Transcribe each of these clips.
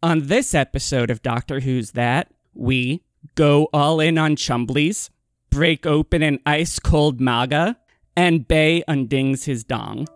On this episode of Doctor Who's That, we go all in on Chumblies, break open an ice cold maga, and Bay undings his dong.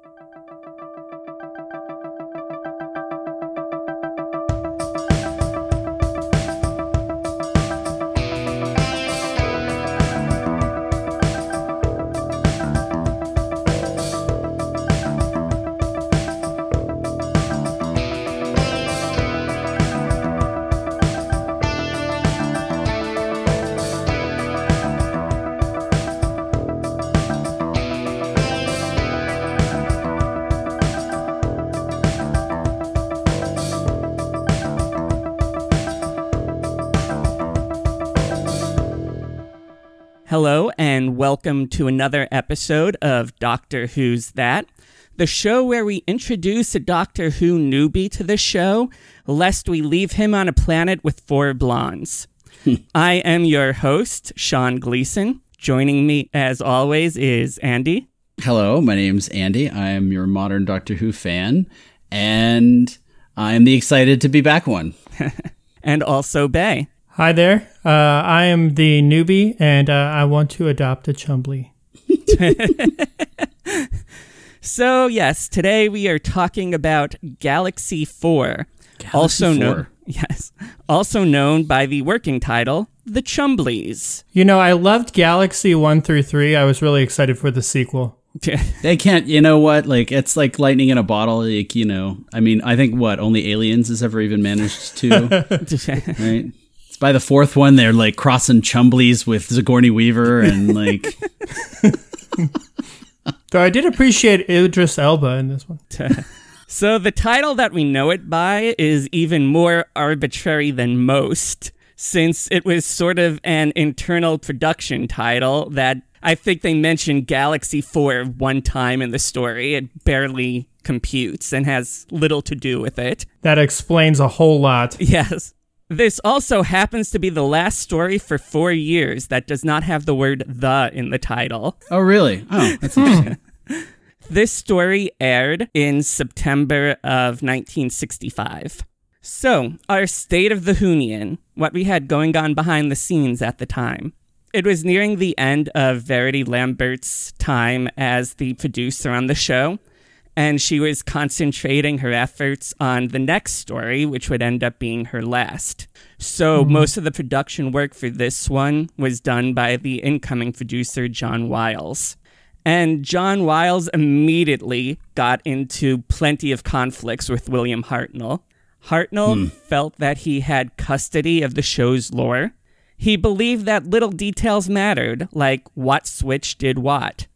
Welcome to another episode of Doctor Who's That, the show where we introduce a Doctor Who newbie to the show, lest we leave him on a planet with four blondes. I am your host, Sean Gleason. Joining me, as always, is Andy. Hello, my name's Andy. I am your modern Doctor Who fan, and I am the excited to be back one. and also Bay. Hi there. Uh, I am the newbie, and uh, I want to adopt a Chumbly. so yes, today we are talking about Galaxy Four, Galaxy also 4. known yes, also known by the working title The Chumblies. You know, I loved Galaxy 1 through 3. I was really excited for the sequel. They can't, you know what? Like, it's like lightning in a bottle. Like, you know, I mean, I think what only aliens has ever even managed to, right? It's by the fourth one, they're like crossing Chumblies with Sigourney Weaver and like, Though I did appreciate Idris Elba in this one. So the title that we know it by is even more arbitrary than most, since it was sort of an internal production title that I think they mentioned Galaxy 4 one time in the story. It barely computes and has little to do with it. That explains a whole lot. Yes. This also happens to be the last story for four years that does not have the word the in the title. oh, really? Oh, hmm. that's interesting. This story aired in September of 1965. So, our state of the Hoonian, what we had going on behind the scenes at the time. It was nearing the end of Verity Lambert's time as the producer on the show, and she was concentrating her efforts on the next story, which would end up being her last. So, mm-hmm. most of the production work for this one was done by the incoming producer, John Wiles. And John Wiles immediately got into plenty of conflicts with William Hartnell. Hartnell hmm. felt that he had custody of the show's lore. He believed that little details mattered, like what switch did what.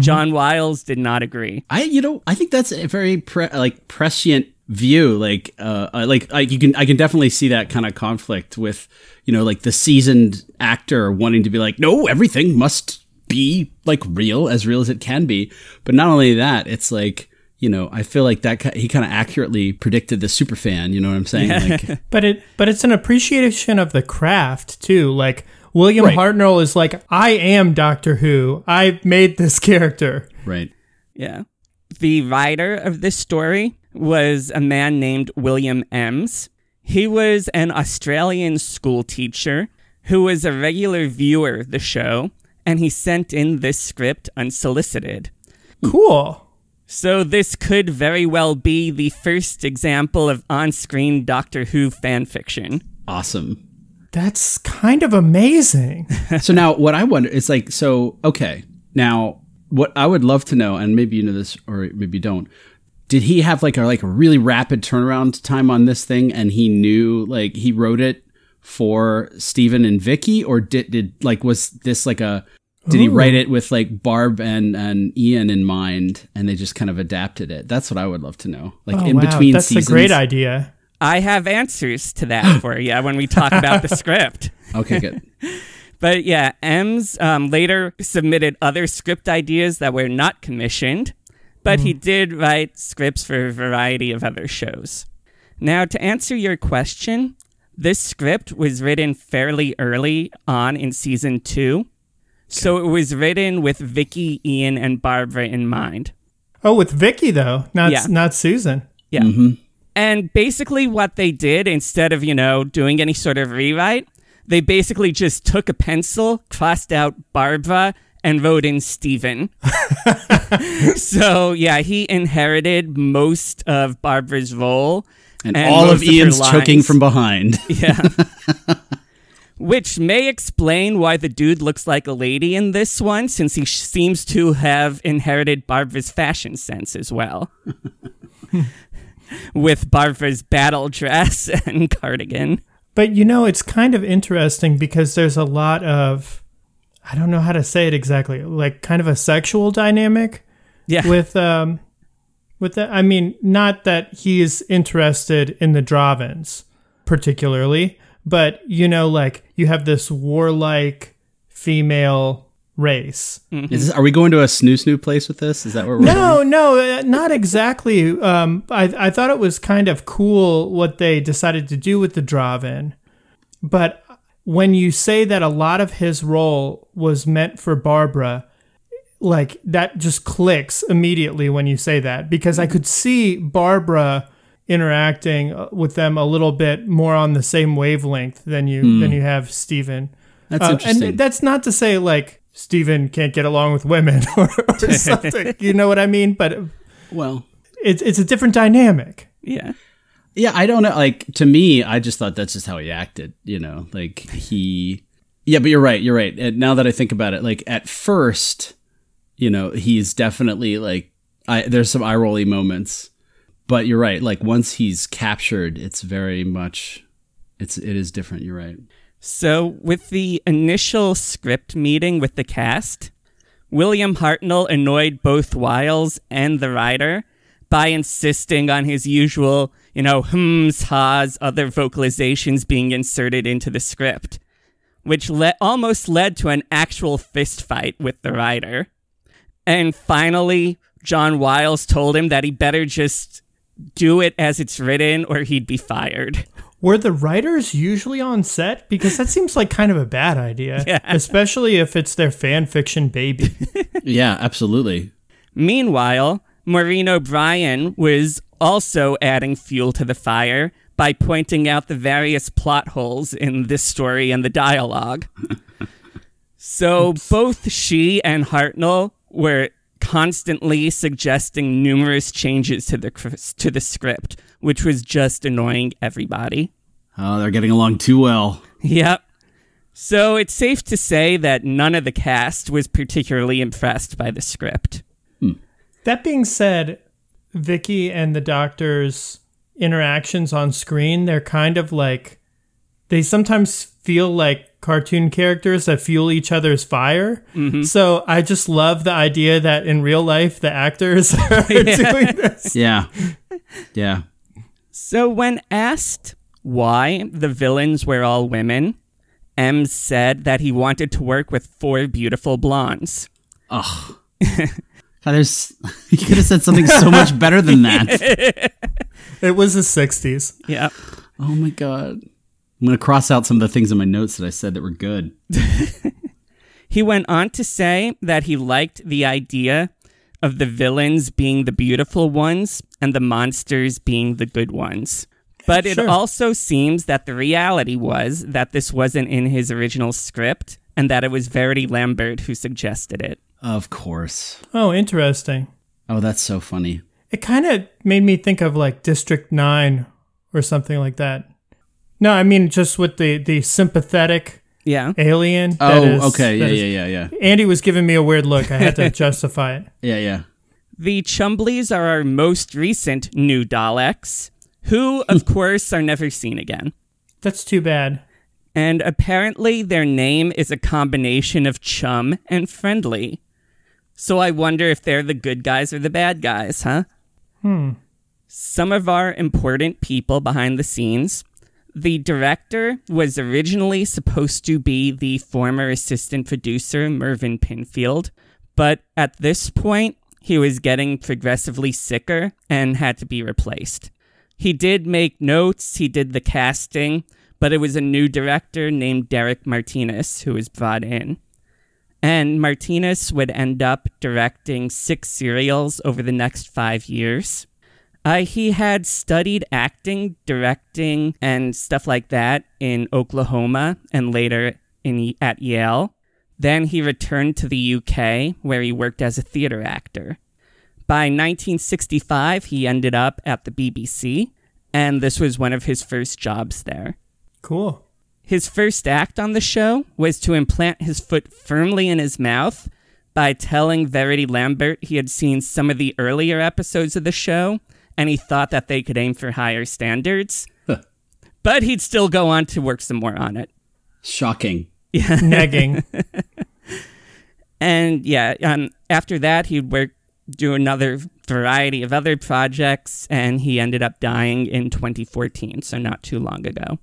John Wiles did not agree. I, you know, I think that's a very pre- like prescient view. Like, uh, uh, like I, you can, I can definitely see that kind of conflict with, you know, like the seasoned actor wanting to be like, no, everything must be like real, as real as it can be. But not only that, it's like, you know, I feel like that he kind of accurately predicted the super fan. You know what I'm saying? Like, But it but it's an appreciation of the craft too. Like William Right. Hartnell is like, I am Doctor Who. I made this character. right. Yeah. The writer of this story was a man named William Emms. He was an Australian school teacher who was a regular viewer of the show, and he sent in this script unsolicited. Cool. So, this could very well be the first example of on screen Doctor Who fanfiction. Awesome. That's kind of amazing. so now what I wonder is like, so, okay. Now, what I would love to know, and maybe you know this or maybe you don't, did he have like a like a really rapid turnaround time on this thing and he knew like he wrote it for Steven and Vicky or did did like was this like a did he write it with like Barb and and Ian in mind and they just kind of adapted it? That's what I would love to know. Like Oh, in wow. between That's seasons. a great idea. I have answers to that for you when we talk about the script. Okay, good. But yeah, Emms um, later submitted other script ideas that were not commissioned, but he did write scripts for a variety of other shows. Now, to answer your question, this script was written fairly early on in season two. So it was written with Vicky, Ian, and Barbara in mind. Oh, with Vicky though, not Yeah. not Susan. Yeah. hmm And basically, what they did instead of, you know, doing any sort of rewrite, they basically just took a pencil, crossed out Barbara, and wrote in Steven. so, yeah, he inherited most of Barbara's role. And, all of Ian's choking from behind. Yeah. Which may explain why the dude looks like a lady in this one, since he sh- seems to have inherited Barbara's fashion sense as well. With Barbara's battle dress and cardigan. But you know, it's kind of interesting because there's a lot of I don't know how to say it exactly, like kind of a sexual dynamic Yeah. with um with that I mean, not that he's interested in the Drahvins particularly, but you know, like you have this warlike female race. Is this, are we going to a snoo snoo place with this? Is that where we're No, no, uh, not exactly. Um, I I thought it was kind of cool what they decided to do with the Drahvin, but when you say that a lot of his role was meant for Barbara, like that just clicks immediately when you say that because I could see Barbara interacting uh, with them a little bit more on the same wavelength than you than you have Steven. That's Uh, interesting. And that's not to say like Steven can't get along with women or, or something. you know what I mean? But well, it's it's a different dynamic. Yeah. Yeah, I don't know. Like to me, I just thought that's just how he acted. You know, like he. Yeah, but you're right. You're right. And now that I think about it, like at first, you know, he's definitely like, I there's some eye rolly moments, but you're right. Like once he's captured, it's very much, it's it is different. You're right. So, with the initial script meeting with the cast, William Hartnell annoyed both Wiles and the writer by insisting on his usual, you know, hums, ha's, other vocalizations being inserted into the script, which le- almost led to an actual fist fight with the writer. And finally, John Wiles told him that he better just do it as it's written or he'd be fired. Were the writers usually on set? Because that seems like kind of a bad idea, Yeah. especially if it's their fan fiction baby. Yeah, absolutely. Meanwhile, Maureen O'Brien was also adding fuel to the fire by pointing out the various plot holes in this story and the dialogue. so both she and Hartnell were constantly suggesting numerous changes to the to the script, which was just annoying everybody. Oh, they're getting along too well. Yep. So it's safe to say that none of the cast was particularly impressed by the script. Hmm. that being said, Vicky and the doctor's interactions on screen, they're kind of like they sometimes feel like cartoon characters that fuel each other's fire. Mm-hmm. So I just love the idea that in real life the actors are doing this. Yeah, yeah. So, when asked why the villains were all women, M said that he wanted to work with four beautiful blondes. Ugh. God, there's you could have said something so much better than that. It was the 60s. Yeah. Oh my god. I'm gonna cross out some of the things in my notes that I said that were good. He went on to say that he liked the idea of the villains being the beautiful ones and the monsters being the good ones. But it Sure. also seems that the reality was that this wasn't in his original script and that it was Verity Lambert who suggested it. Of course. Oh, interesting. Oh, that's so funny. It kind of made me think of like District 9 or something like that. No, I mean just with the the sympathetic Yeah. alien. Oh, is- okay. Yeah, that is- yeah, yeah, yeah. Andy was giving me a weird look. I had to justify it. Yeah, yeah. The Chumblies are our most recent new Daleks, who, of course, are never seen again. That's too bad. And apparently, their name is a combination of chum and friendly. So I wonder if they're the good guys or the bad guys, huh? Hmm. Some of our important people behind the scenes. The director was originally supposed to be the former assistant producer, Mervyn Pinfield, but at this point, he was getting progressively sicker and had to be replaced. He did make notes, he did the casting, but it was a new director named Derek Martinus who was brought in. And Martinus would end up directing six serials over the next five years. Uh, he had studied acting, directing, and stuff like that in Oklahoma and later in at Yale. Then he returned to the UK, where he worked as a theater actor. By 1965, he ended up at the BBC, and this was one of his first jobs there. Cool. His first act on the show was to implant his foot firmly in his mouth by telling Verity Lambert he had seen some of the earlier episodes of the show and he thought that they could aim for higher standards. but he'd still go on to work some more on it. Shocking. Yeah. Negging. and yeah, um, after that, he'd work, do another variety of other projects, and he ended up dying in 2014, so not too long ago.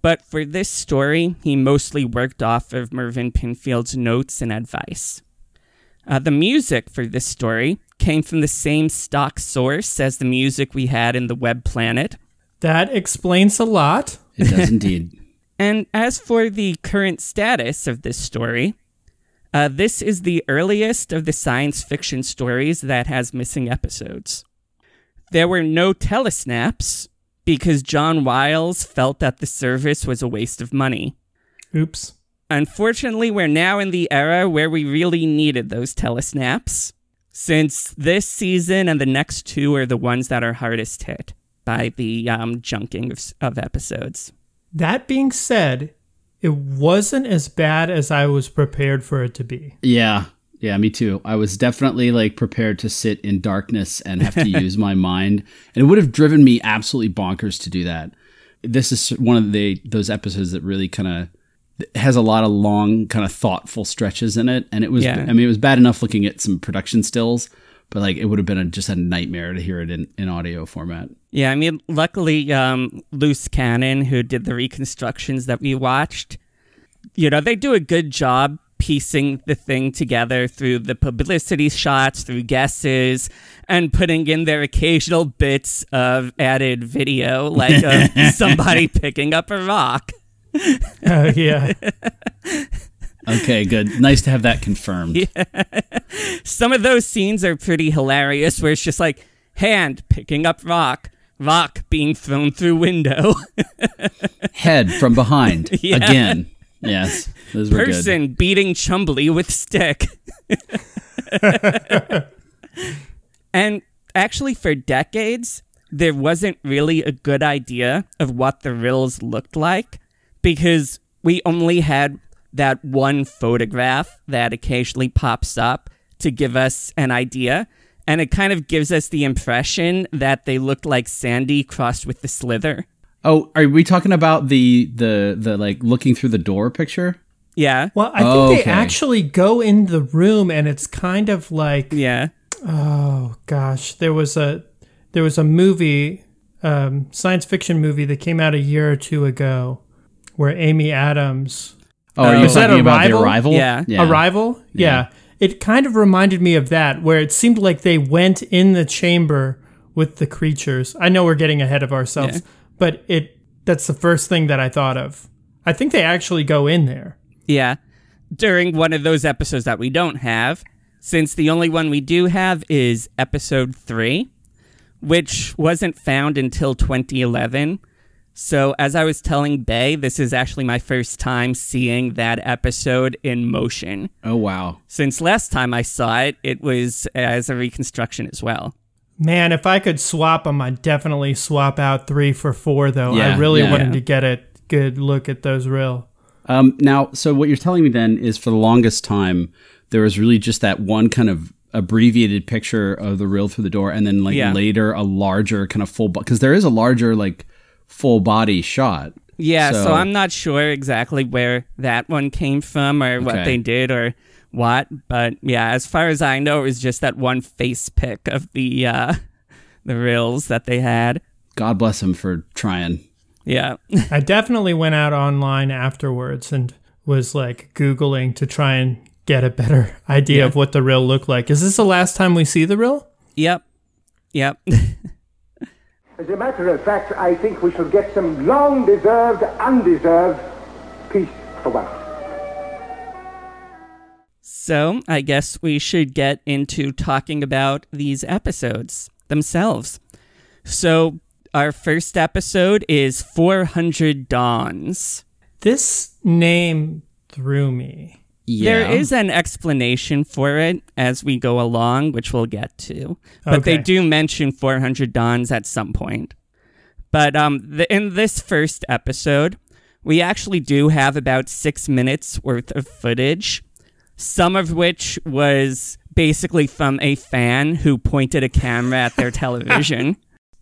But for this story, he mostly worked off of Mervyn Pinfield's notes and advice. Uh, the music for this story came from the same stock source as the music we had in the Web Planet. That explains a lot. It does indeed. And as for the current status of this story, uh, this is the earliest of the science fiction stories that has missing episodes. There were no telesnaps because John Wiles felt that the service was a waste of money. Oops. Unfortunately, we're now in the era where we really needed those telesnaps, since this season and the next two are the ones that are hardest hit by the um, junking of, of episodes. That being said, it wasn't as bad as I was prepared for it to be. Yeah. Yeah, me too. I was definitely like prepared to sit in darkness and have to use my mind, and it would have driven me absolutely bonkers to do that. This is one of the those episodes that really kind of has a lot of long, kind of thoughtful stretches in it, and it was. Yeah. I mean, it was bad enough looking at some production stills, but like it would have been a, just a nightmare to hear it in, in audio format. Yeah, I mean, luckily, um, Loose Cannon, who did the reconstructions that we watched, you know, they do a good job piecing the thing together through the publicity shots, through guesses, and putting in their occasional bits of added video, like somebody picking up a rock. Oh, yeah. Okay, good. nice to have that confirmed. Some of those scenes are pretty hilarious, where it's just like hand picking up rock, rock being thrown through window, Head from behind Yeah. again. Yes, those were good. person beating Chumbly with stick. and actually, for decades, there wasn't really a good idea of what the Rills looked like because we only had that one photograph that occasionally pops up to give us an idea. And it kind of gives us the impression that they looked like Sandy crossed with the Slyther. Oh, are we talking about the the the like looking through the door picture? Yeah. Well, I think Okay. they actually go in the room and it's kind of like Yeah. oh gosh, there was a there was a movie, um, science fiction movie that came out a year or two ago, where Amy Adams Oh, are you Is that talking about the Arrival? arrival? Yeah. Arrival. Yeah. It kind of reminded me of that, where it seemed like they went in the chamber with the creatures. I know we're getting ahead of ourselves, Yeah. but it that's the first thing that I thought of. I think they actually go in there. Yeah. During one of those episodes that we don't have, since the only one we do have is episode three, which wasn't found until 2011. So, as I was telling Bay, this is actually my first time seeing that episode in motion. Oh wow. Since last time I saw it, it was as a reconstruction as well. Man, if I could swap them, I'd definitely swap out three for four, though. I really yeah. wanted to get a good look at those Rills. Um, now, so what you're telling me then is for the longest time there was really just that one kind of abbreviated picture of the Rill through the door, and then like Yeah. later a larger kind of full because there is a larger like full body shot. Yeah, so, So- I'm not sure exactly where that one came from or what they did or what, but yeah, as far as I know, it was just that one face pick of the uh, the Rills that they had. God bless him for trying. Yeah, I definitely went out online afterwards and was like Googling to try and get a better idea Yeah. of what the Rill looked like. Is this the last time we see the Rill? yep, yep. As a matter of fact, I think we shall get some long deserved, undeserved peace for once. so I guess we should get into talking about these episodes themselves. So our first episode is 400 Dawns. This name threw me. Yeah. There is an explanation for it as we go along, which we'll get to. But they do mention 400 Dawns at some point. But um, the, in this first episode, we actually do have about six minutes worth of footage, some of which was basically from a fan who pointed a camera at their television.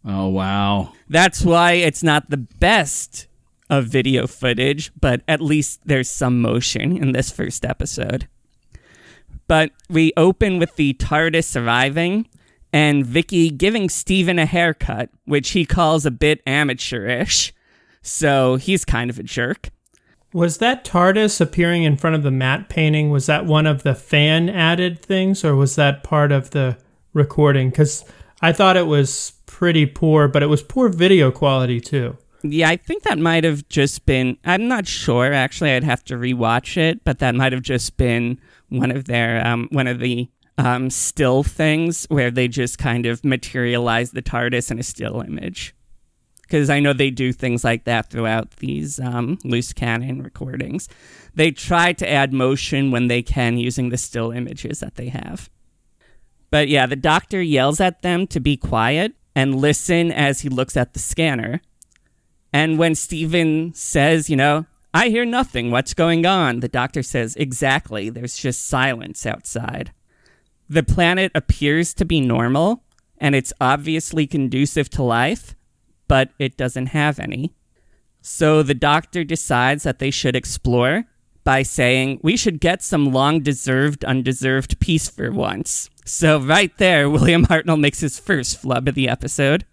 Oh wow. That's why it's not the best of video footage, but at least there's some motion in this first episode. But we open with the TARDIS arriving and Vicky giving Steven a haircut, which he calls a bit amateurish. So he's kind of a jerk. Was that TARDIS appearing in front of the matte painting? Was that one of the fan added things, or was that part of the recording? Because I thought it was pretty poor, but it was poor video quality too. Yeah, I think that might have just been. I'm not sure. Actually, I'd have to rewatch it, but that might have just been one of their um, one of the um, still things where they just kind of materialize the TARDIS in a still image. Because I know they do things like that throughout these um, loose cannon recordings. They try to add motion when they can using the still images that they have. But yeah, the doctor yells at them to be quiet and listen as he looks at the scanner. And when Steven says, you know, I hear nothing, what's going on? The doctor says, exactly, there's just silence outside. The planet appears to be normal, and it's obviously conducive to life, but it doesn't have any. So the doctor decides that they should explore by saying, we should get some long deserved, undeserved peace for once. So right there, William Hartnell makes his first flub of the episode.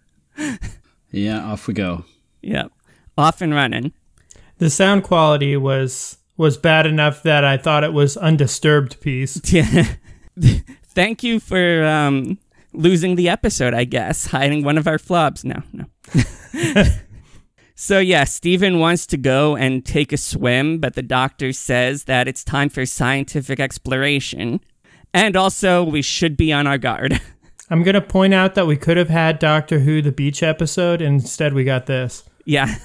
Yeah, off we go. Yep. Off and running. The sound quality was was bad enough that I thought it was undisturbed piece. Yeah. Thank you for um, losing the episode, I guess, hiding one of our flops. No, no. so, yeah, Steven wants to go and take a swim, but the doctor says that it's time for scientific exploration. And also, we should be on our guard. I'm gonna point out that we could have had Doctor Who the beach episode, and instead we got this. yeah.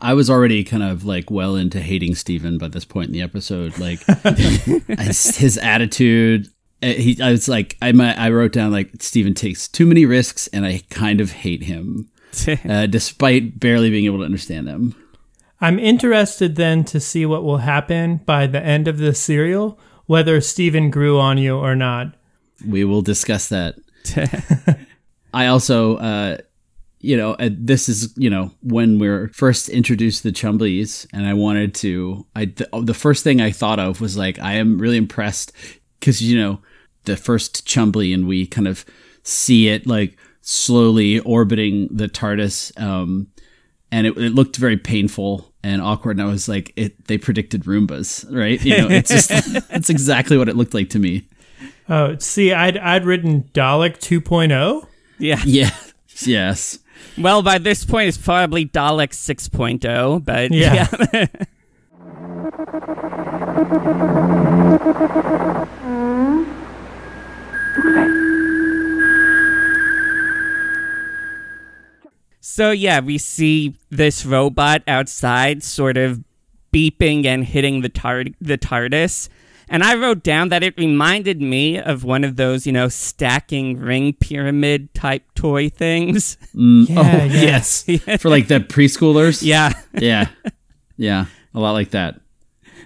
I was already kind of like well into hating Steven by this point in the episode. Like his, his attitude. uh, He, I was like, I, mi- I wrote down like Steven takes too many risks, and I kind of hate him, uh, despite barely being able to understand them. I'm interested then to see what will happen by the end of the serial, whether Steven grew on you or not. We will discuss that. I also, uh, you know, uh, this is you know when we're first introduced to the Chumblies, and I wanted to. I th- the first thing I thought of was like I am really impressed because you know the first Chumbly, and we kind of see it like slowly orbiting the TARDIS, um, and it, it looked very painful and awkward. And I was like, it. They predicted Roombas, right? You know, it's just that's exactly what it looked like to me. Oh, see, I'd I'd written Dalek oh? 2.0. yeah. Yeah. Yes. Well, by this point, it's probably Dalek 6.0, but Yeah. yeah. So yeah, we see this robot outside sort of beeping and hitting the tar- the TARDIS. And I wrote down that it reminded me of one of those, you know, stacking ring pyramid type toy things. Mm, yeah, oh, yeah. yes. For like the preschoolers. yeah. Yeah. Yeah. A lot like that.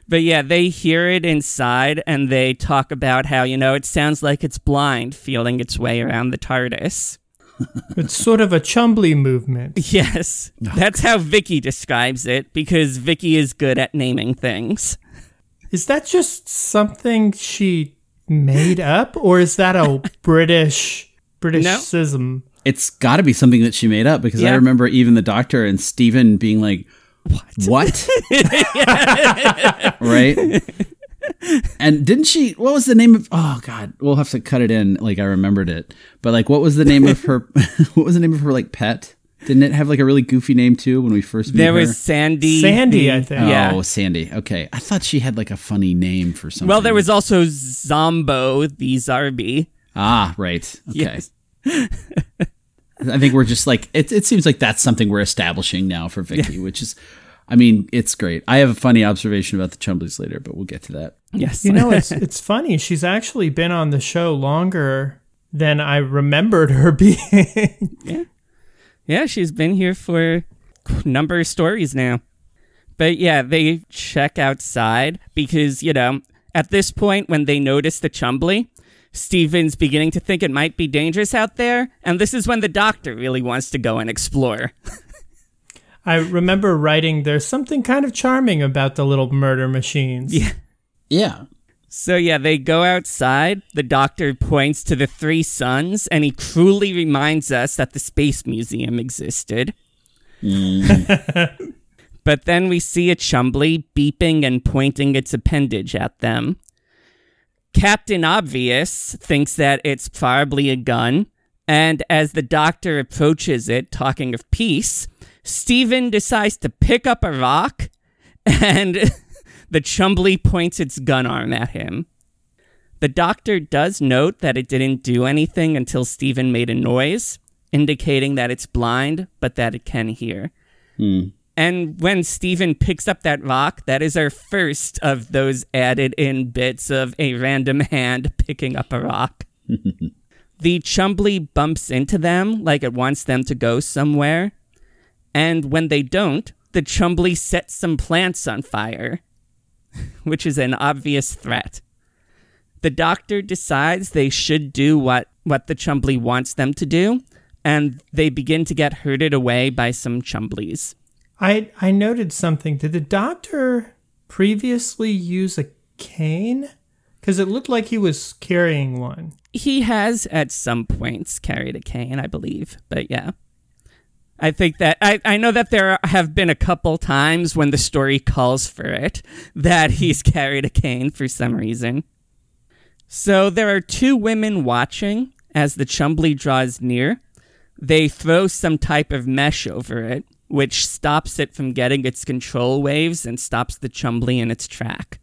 But yeah, they hear it inside and they talk about how, you know, it sounds like it's blind feeling its way around the TARDIS. It's sort of a Chumbly movement. Yes. Oh, That's how Vicky describes it because Vicky is good at naming things. Is that just something she made up, or is that a British Britishism? It's got to be something that she made up because I remember even the doctor and Steven being like, "What? What? right? And didn't she? What was the name of? Oh God, we'll have to cut it in. Like I remembered it, but like, what was the name of her? what was the name of her like pet? Didn't it have like a really goofy name too when we first met There her? was Sandy. Sandy, I think. Yeah. Oh, Sandy. Okay, I thought she had like a funny name for something. Well, there was also Zombo, the Zarbi. ah right. Okay. Yes. I think we're just like it. It seems like that's something we're establishing now for Vicky, which is, I mean, it's great. I have a funny observation about the Chumblies later, but we'll get to that. Yes. You know, it's it's funny. She's actually been on the show longer than I remembered her being. Yeah, she's been here for a number of stories now. But yeah, they check outside because, you know, at this point when they notice the Chumbly, Steven's beginning to think it might be dangerous out there, and this is when the doctor really wants to go and explore. I remember writing there's something kind of charming about the little murder machines. Yeah. Yeah, So yeah, they go outside. The doctor points to the three suns, and he cruelly reminds us that the space museum existed. Mm. but then we see a Chumbly beeping and pointing its appendage at them. Captain Obvious thinks that it's probably a gun, and as the doctor approaches it, talking of peace, Steven decides to pick up a rock, and the Chumbly points its gun arm at him. The doctor does note that it didn't do anything until Steven made a noise, indicating that it's blind, but that it can hear. Hmm. And when Steven picks up that rock, that is our first of those added in bits of a random hand picking up a rock. the Chumbly bumps into them like it wants them to go somewhere. And when they don't, the Chumbly sets some plants on fire, which is an obvious threat. The doctor decides they should do what, what the Chumbly wants them to do, and they begin to get herded away by some Chumblies. I I noted something. Did the doctor previously use a cane? Because it looked like he was carrying one. He has at some points carried a cane, I believe, but yeah. I think that I, I know that there have been a couple times when the story calls for it that he's carried a cane for some reason. So there are two women watching as the Chumbly draws near. They throw some type of mesh over it, which stops it from getting its control waves and stops the Chumbly in its track.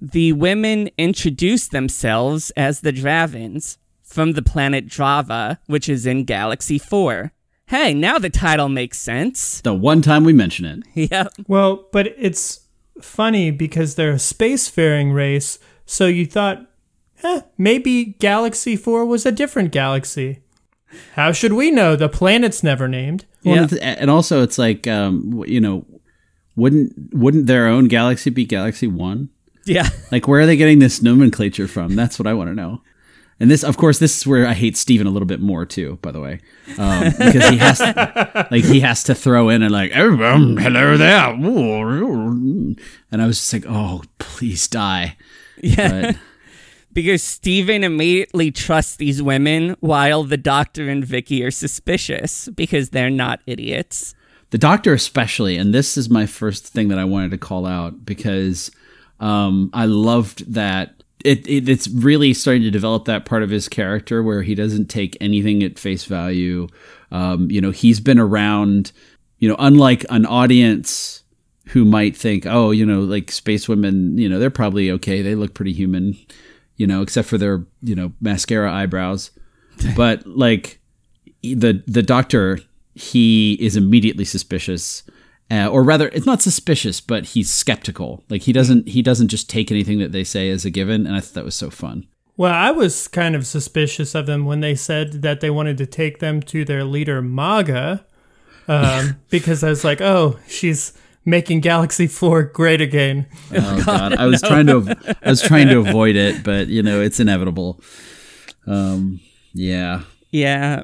The women introduce themselves as the Drahvins from the planet Drahva, which is in Galaxy 4. Hey, now the title makes sense. the one time we mention it. Yeah. Well, but it's funny because they're a spacefaring race, so you thought, eh, maybe Galaxy 4 was a different galaxy. How should we know? The planet's never named. Well, Yeah. and also it's like um, you know, wouldn't wouldn't their own galaxy be Galaxy One? Yeah. Like, where are they getting this nomenclature from? That's what I want to know. And this, of course, this is where I hate Steven a little bit more too. By the way, um, because he has, to, like, he has to throw in and like, oh, um, hello there, and I was just like, oh, please die. Yeah. But because Steven immediately trusts these women while the doctor and Vicky are suspicious because they're not idiots. the doctor especially and this is my first thing that i wanted to call out because um, i loved that it, it it's really starting to develop that part of his character where he doesn't take anything at face value. Um, you know he's been around you know unlike an audience who might think oh you know like space women you know they're probably okay. They look pretty human you know except for their you know mascara eyebrows. But like the the doctor he is immediately suspicious uh, or rather it's not suspicious but he's skeptical like he doesn't he doesn't just take anything that they say as a given and i thought that was so fun Well, I was kind of suspicious of them when they said that they wanted to take them to their leader, Maaga, um, because I was like, oh, she's making Galaxy 4 great again. oh god i was trying to i was trying to avoid it but you know it's inevitable um yeah Yeah.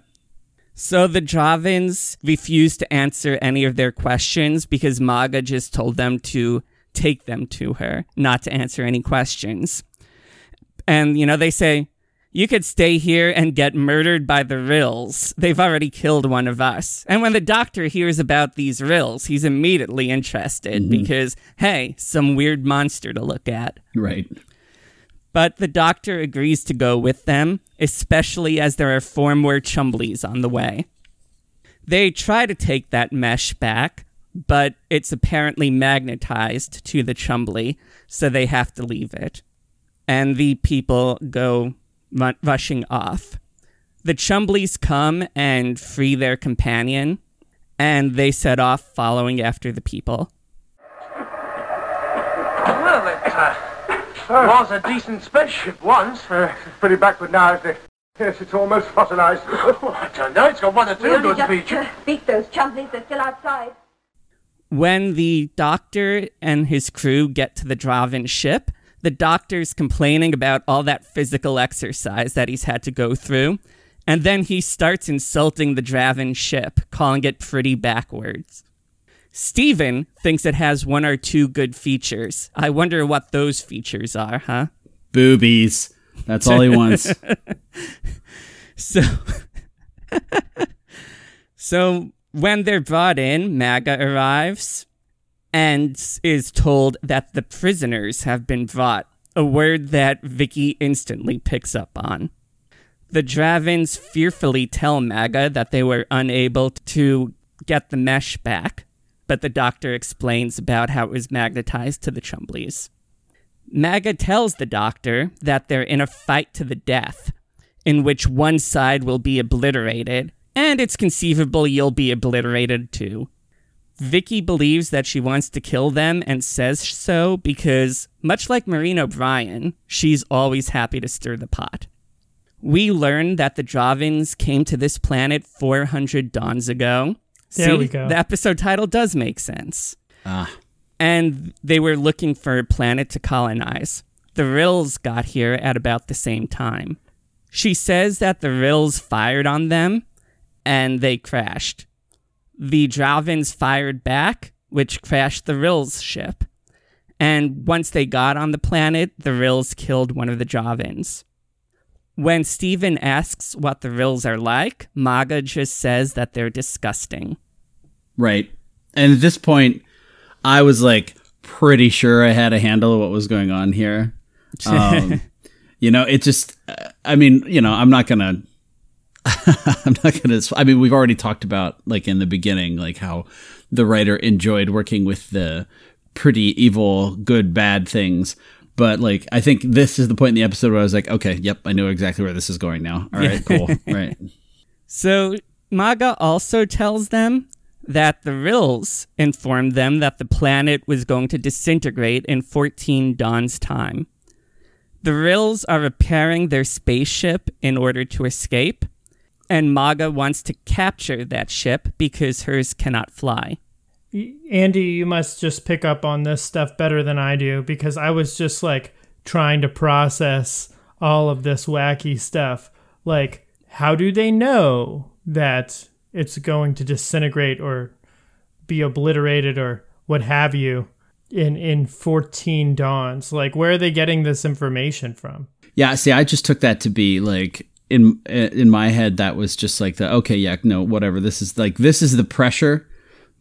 So the Drahvins refuse to answer any of their questions because Maaga just told them to take them to her, not to answer any questions. And, you know, they say, you could stay here and get murdered by the Rills. They've already killed one of us. And when the doctor hears about these Rills, he's immediately interested mm-hmm. because, hey, some weird monster to look at. right But the doctor agrees to go with them, especially as there are four more Chumblies on the way. They try to take that mesh back, but it's apparently magnetized to the Chumbly, so they have to leave it. And the people go ru- rushing off. The Chumblies come and free their companion, and they set off following after the people. Well, it uh, was a decent spaceship once. Uh, it's pretty backward now, isn't it? Yes, it's almost fossilized. Well, I don't know. It's got one or two We good just features. uh, beat those chumblies. They're still outside. When the doctor and his crew get to the Drahvin ship, the doctor's complaining about all that physical exercise that he's had to go through, and then he starts insulting the Drahvin ship, calling it pretty backwards. Steven thinks it has one or two good features. I wonder what those features are, huh? Boobies. That's all he wants. So, so when they're brought in, Maaga arrives and is told that the prisoners have been brought, a word that Vicky instantly picks up on. The Drahvins fearfully tell Maaga that they were unable to get the mesh back, but the doctor explains about how it was magnetized to the Chumblies. Maaga tells the doctor that they're in a fight to the death, in which one side will be obliterated, and it's conceivable you'll be obliterated too. Vicky believes that she wants to kill them and says so because, much like Maureen O'Brien, she's always happy to stir the pot. We learn that the Drahvins came to this planet 400 dawns ago. There See, we go. The episode title does make sense ah, and they were looking for a planet to colonize. The Rills got here at about the same time. She says that the Rills fired on them and they crashed. The Drahvins fired back, which crashed the Rills ship. And once they got on the planet, the Rills killed one of the Drahvins. When Steven asks what the Rills are like, Maaga just says that they're disgusting. right. And at this point, I was like pretty sure I had a handle of what was going on here. Um, you know, it just, I mean, you know, I'm not gonna, I'm not gonna. I mean, we've already talked about like in the beginning, like how the writer enjoyed working with the pretty evil, good, bad things. But like, I think this is the point in the episode where I was like, okay, yep, I know exactly where this is going now. All right, cool, right. So Maaga also tells them that the Rills informed them that the planet was going to disintegrate in 14 Dawn's time. The Rills are repairing their spaceship in order to escape, and Maaga wants to capture that ship because hers cannot fly. Andy, you must just pick up on this stuff better than I do because I was just like trying to process all of this wacky stuff. Like, how do they know that it's going to disintegrate or be obliterated or what have you in in 14 dawns? Like, where are they getting this information from? Yeah, see, I just took that to be like in in my head that was just like the okay, yeah, no, whatever. This is like this is the pressure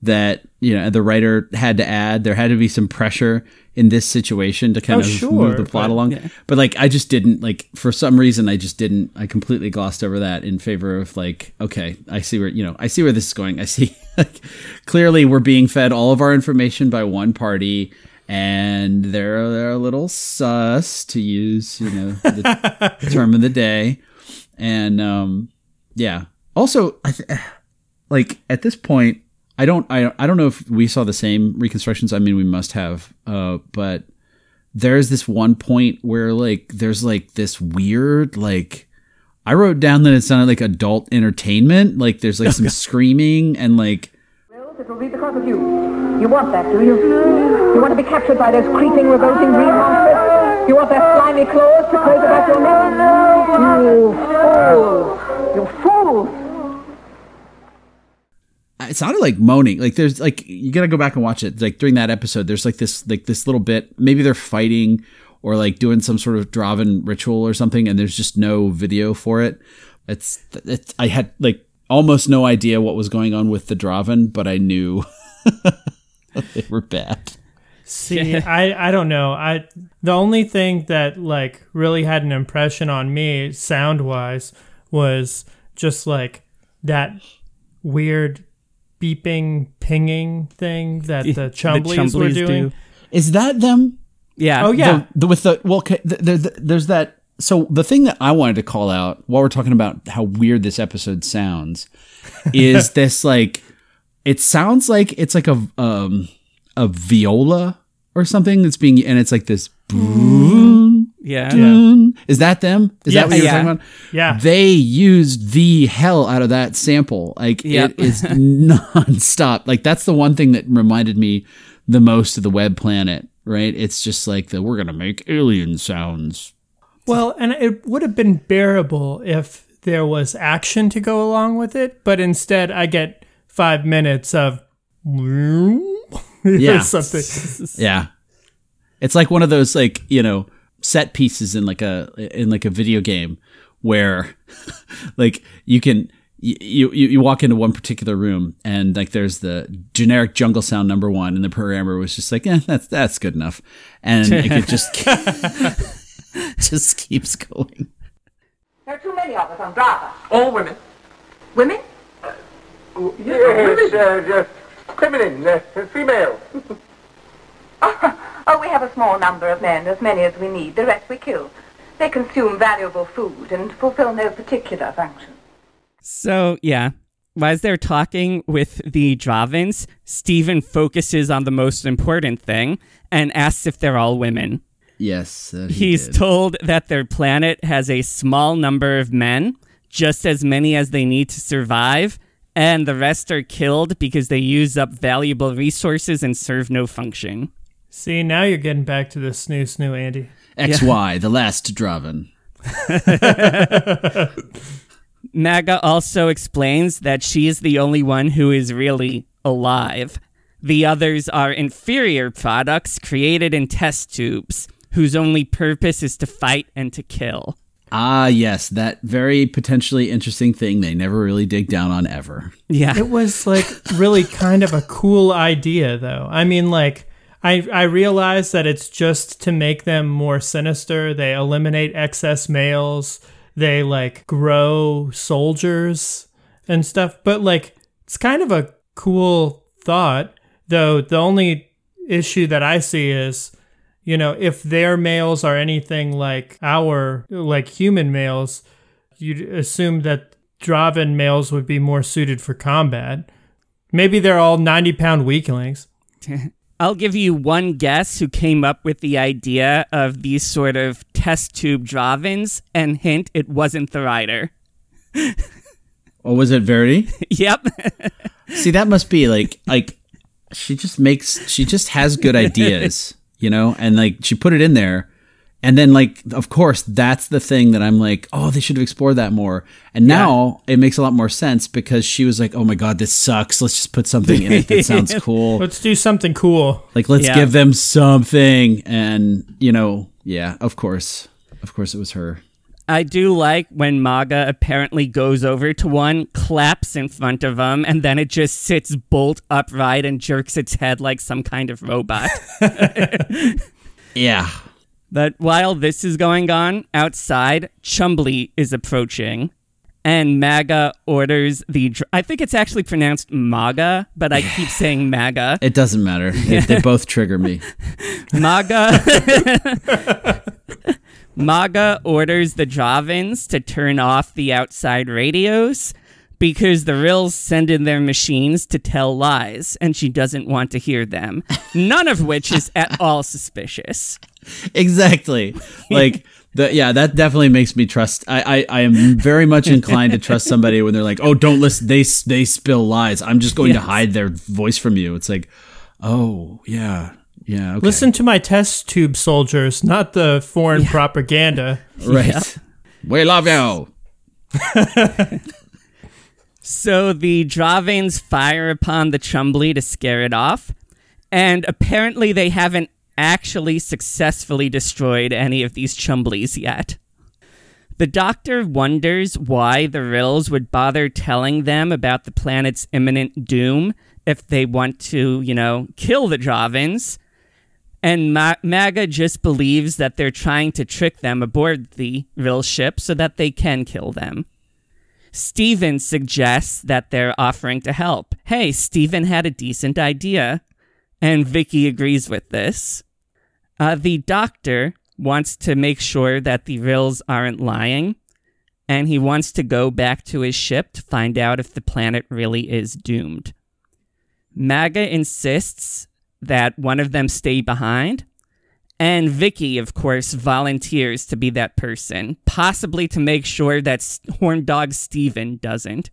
that you know the writer had to add. There had to be some pressure in this situation to kind Oh, of sure, move the plot but- along. But like, I just didn't like for some reason I just didn't. I completely glossed over that in favor of like, okay, I see where you know I see where this is going. I see like clearly we're being fed all of our information by one party. And they're they're a little sus to use, you know, the term of the day, and um, yeah. Also, I th- like at this point, I don't I I don't know if we saw the same reconstructions. I mean, we must have, uh, but there's this one point where like there's like this weird like I wrote down that it sounded like adult entertainment. Like there's like some screaming and like It will be because of you. You want that, do you? You want to be captured by those creeping, revolting green monsters? You want their slimy claws to close about your neck? You fools! You fools! It sounded like moaning. Like there's like you gotta go back and watch it. Like during that episode, there's like this like this little bit. Maybe they're fighting or like doing some sort of Drahvin ritual or something, and there's just no video for it. It's it's I had like almost no idea what was going on with the Drahvin, but I knew they were bad. See, I I don't know. I the only thing that like really had an impression on me sound wise was just like that weird beeping pinging thing that the Chumblies, were doing. do. Is that them? Yeah. Oh yeah. The, the, with the well, okay, th- there- there's that So the thing that I wanted to call out while we're talking about how weird this episode sounds is this like it sounds like it's like a um a viola or something that's being and it's like this boom, Yeah. boom. Is that them? Is Yeah. that what you're Yeah. talking about? Yeah. They used the hell out of that sample. Like Yep. it is nonstop. Like that's the one thing that reminded me the most of the web planet, right? It's just like the we're gonna make alien sounds. Well, and it would have been bearable if there was action to go along with it, but instead I get five minutes of Yeah. something. Yeah. It's like one of those like, you know, set pieces in like a in like a video game where like you can you, you you walk into one particular room and like there's the generic jungle sound number one and the programmer was just like eh, that's that's good enough and it just just keeps going There are too many of us on Drahva. All women. Women? Yes, uh, just feminine, uh, female. Oh, we have a small number of men, as many as we need. The rest we kill. They consume valuable food and fulfill no particular function. So, yeah. As they're talking with the Drahvins, Steven focuses on the most important thing and asks if they're all women. yes uh, he He's did. told that their planet has a small number of men, just as many as they need to survive, and the rest are killed because they use up valuable resources and serve no function. See, now you're getting back to the snoo snoo, Andy. XY the last Drahvin Maaga also explains that she is the only one who is really alive. The others are inferior products created in test tubes, whose only purpose is to fight and to kill. ah yes that very potentially interesting thing they never really dig down on ever Yeah. It was like really kind of a cool idea, though. I mean, like, I, I realize that it's just to make them more sinister. They eliminate excess males, they like grow soldiers and stuff. But, like, it's kind of a cool thought, though. The only issue that I see is you know, if their males are anything like our, like human males, you'd assume that Drahvin males would be more suited for combat. Maybe they're all 90 pound weaklings. I'll give you one guess who came up with the idea of these sort of test tube Drahvins, and hint, it wasn't the writer. or oh, was it Verity yep. See, that must be like like she just makes she just has good ideas, you know, and like she put it in there. And then like of course that's the thing that I'm like, oh, they should have explored that more. And now it makes a lot more sense because she was like, oh my god, this sucks. Let's just put something in it that sounds cool. Let's do something cool. Like let's Yeah. give them something and you know, yeah, of course. Of course it was her. I do like when Maaga apparently goes over to one, claps in front of him, and then it just sits bolt upright and jerks its head like some kind of robot. Yeah. But while this is going on, outside, Chumbly is approaching. And Maaga orders the. Dr- I think it's actually pronounced Maga, but I keep saying Maga. It doesn't matter. They, they both trigger me. Maaga. Maaga orders the Javins to turn off the outside radios because the Rills send in their machines to tell lies, and she doesn't want to hear them. None of which is at all suspicious. exactly. Like the yeah that definitely makes me trust I, I i am very much inclined to trust somebody when they're like oh don't listen they they spill lies. I'm just going to hide their voice from you. It's like oh yeah yeah okay. Listen to my test tube soldiers, not the foreign propaganda. right. We love you. So the Drahvins fire upon the Chumbly to scare it off, and apparently they haven't actually successfully destroyed any of these Chumblies yet. The doctor wonders why the Rills would bother telling them about the planet's imminent doom if they want to, you know, kill the Drahvins. And Ma- Maaga just believes that they're trying to trick them aboard the Rill ship so that they can kill them. Steven suggests that they're offering to help. Hey, Steven had a decent idea. And Vicky agrees with this. Uh, the doctor wants to make sure that the Rills aren't lying, and he wants to go back to his ship to find out if the planet really is doomed. Maaga insists that one of them stay behind, and Vicky, of course, volunteers to be that person, possibly to make sure that Horn Dog Steven doesn't.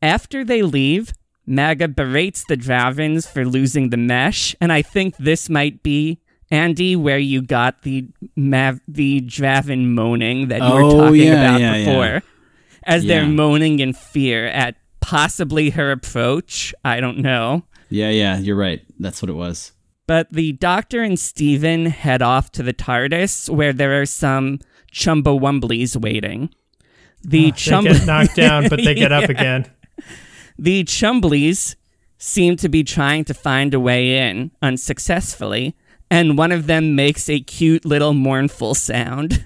After they leave, Maaga berates the Drahvins for losing the mesh, and I think this might be Andy where you got the Mav- the Drahvin moaning that you were Oh, talking yeah, about yeah, yeah. before, as they're moaning in fear at possibly her approach. I don't know. Yeah, yeah, you're right. That's what it was. But the Doctor and Steven head off to the TARDIS where there are some Chumbawumblies waiting. The They Chumb- get knocked down, but they get up again. The Chumblies seem to be trying to find a way in unsuccessfully, and one of them makes a cute little mournful sound.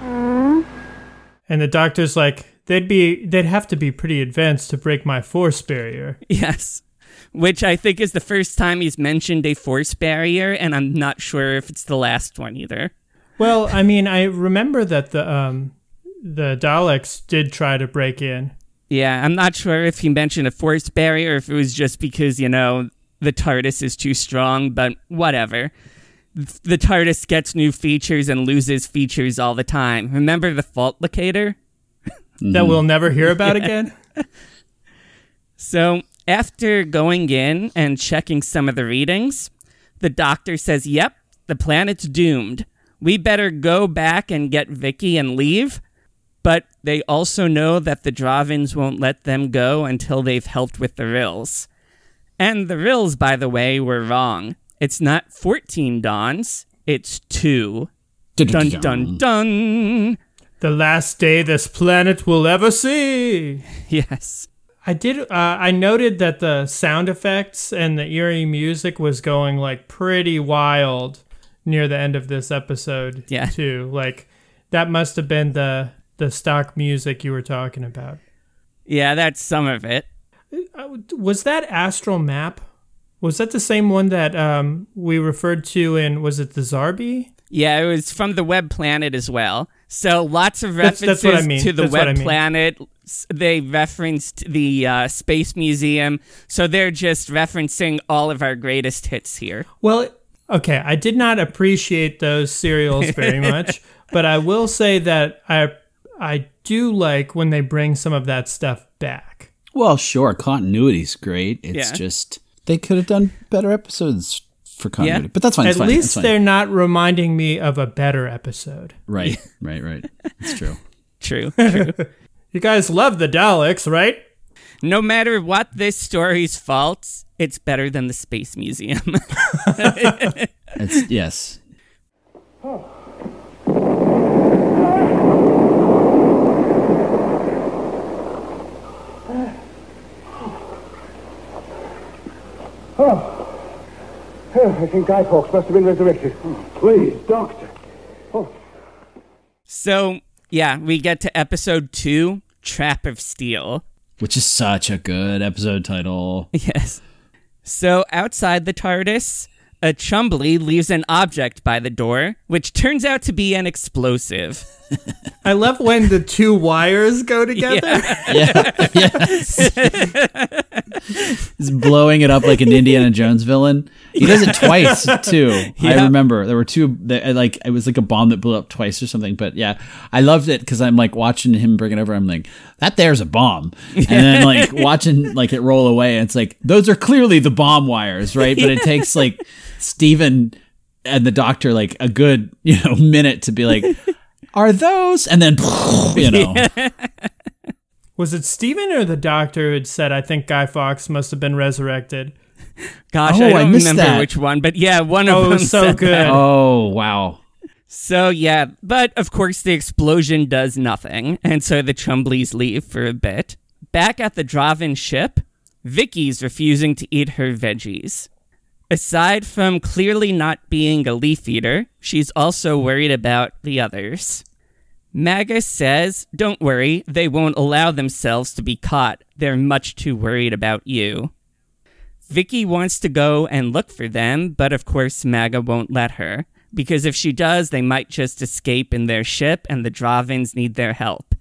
And the doctor's like, they'd be, they'd have to be pretty advanced to break my force barrier. Yes. Which I think is the first time he's mentioned a force barrier, and I'm not sure if it's the last one either. Well, I mean, I remember that the um, the Daleks did try to break in. Yeah, I'm not sure if he mentioned a force barrier or if it was just because, you know, the TARDIS is too strong, but whatever. The TARDIS gets new features and loses features all the time. Remember the fault locator? Mm-hmm. that we'll never hear about again. So, after going in and checking some of the readings, the doctor says, Yep, the planet's doomed. We better go back and get Vicky and leave. But they also know that the Drahvins won't let them go until they've helped with the Rills. And the Rills, by the way, were wrong. It's not 14 dawns, it's two. Dun dun dun. The last day this planet will ever see. Yes. I did. Uh, I noted that the sound effects and the eerie music was going like pretty wild near the end of this episode. Yeah. Too like that must have been the the stock music you were talking about. Yeah, that's some of it. Was that astral map? Was that the same one that um, we referred to in? Was it the Zarbi? Yeah, it was from the Web Planet as well. So lots of references that's what I mean. to the That's Web I mean. Planet. They referenced the uh, Space Museum. So they're just referencing all of our greatest hits here. Well, okay, I did not appreciate those serials very much, but I will say that I I do like when they bring some of that stuff back. Well, sure, continuity's great. It's Yeah. just they could have done better episodes for continuity, Yeah. but that's fine. At it's fine, least it's fine. they're not reminding me of a better episode. right, right, right. It's true. True, true. You guys love the Daleks, right? no matter what this story's faults, it's better than the Space Museum. It's yes. Oh, I think Guy Fawkes must have been resurrected. Oh, please, Doctor. Oh. so, yeah, we get to episode two Trap of Steel. Which is such a good episode title. Yes. So outside the TARDIS, a Chumbly leaves an object by the door, which turns out to be an explosive. I love when the two wires go together. Yeah, yeah. He's blowing it up like an Indiana Jones villain. He does it twice too. I remember there were two. That, uh, like it was like a bomb that blew up twice or something. But yeah, I loved it because I'm like watching him bring it over. I'm like, that there's a bomb, and then like watching like it roll away. And it's like those are clearly the bomb wires, right? But it takes like Steven and the doctor like a good you know minute to be like, are those? And then you know. Was it Steven or the doctor who had said, I think Guy Fawkes must have been resurrected? Gosh, Oh, I I don't missed remember that. which one, but yeah, one of Oh, them. so said good. that. Oh wow. So yeah, but of course the explosion does nothing, and so the Chumblies leave for a bit. Back at the Drahvin ship, Vicky's refusing to eat her veggies. Aside from clearly not being a leaf eater, she's also worried about the others. Maaga says, Don't worry, they won't allow themselves to be caught. They're much too worried about you. Vicky wants to go and look for them, but of course Maaga won't let her. because if she does, they might just escape in their ship and the Drahvins need their help.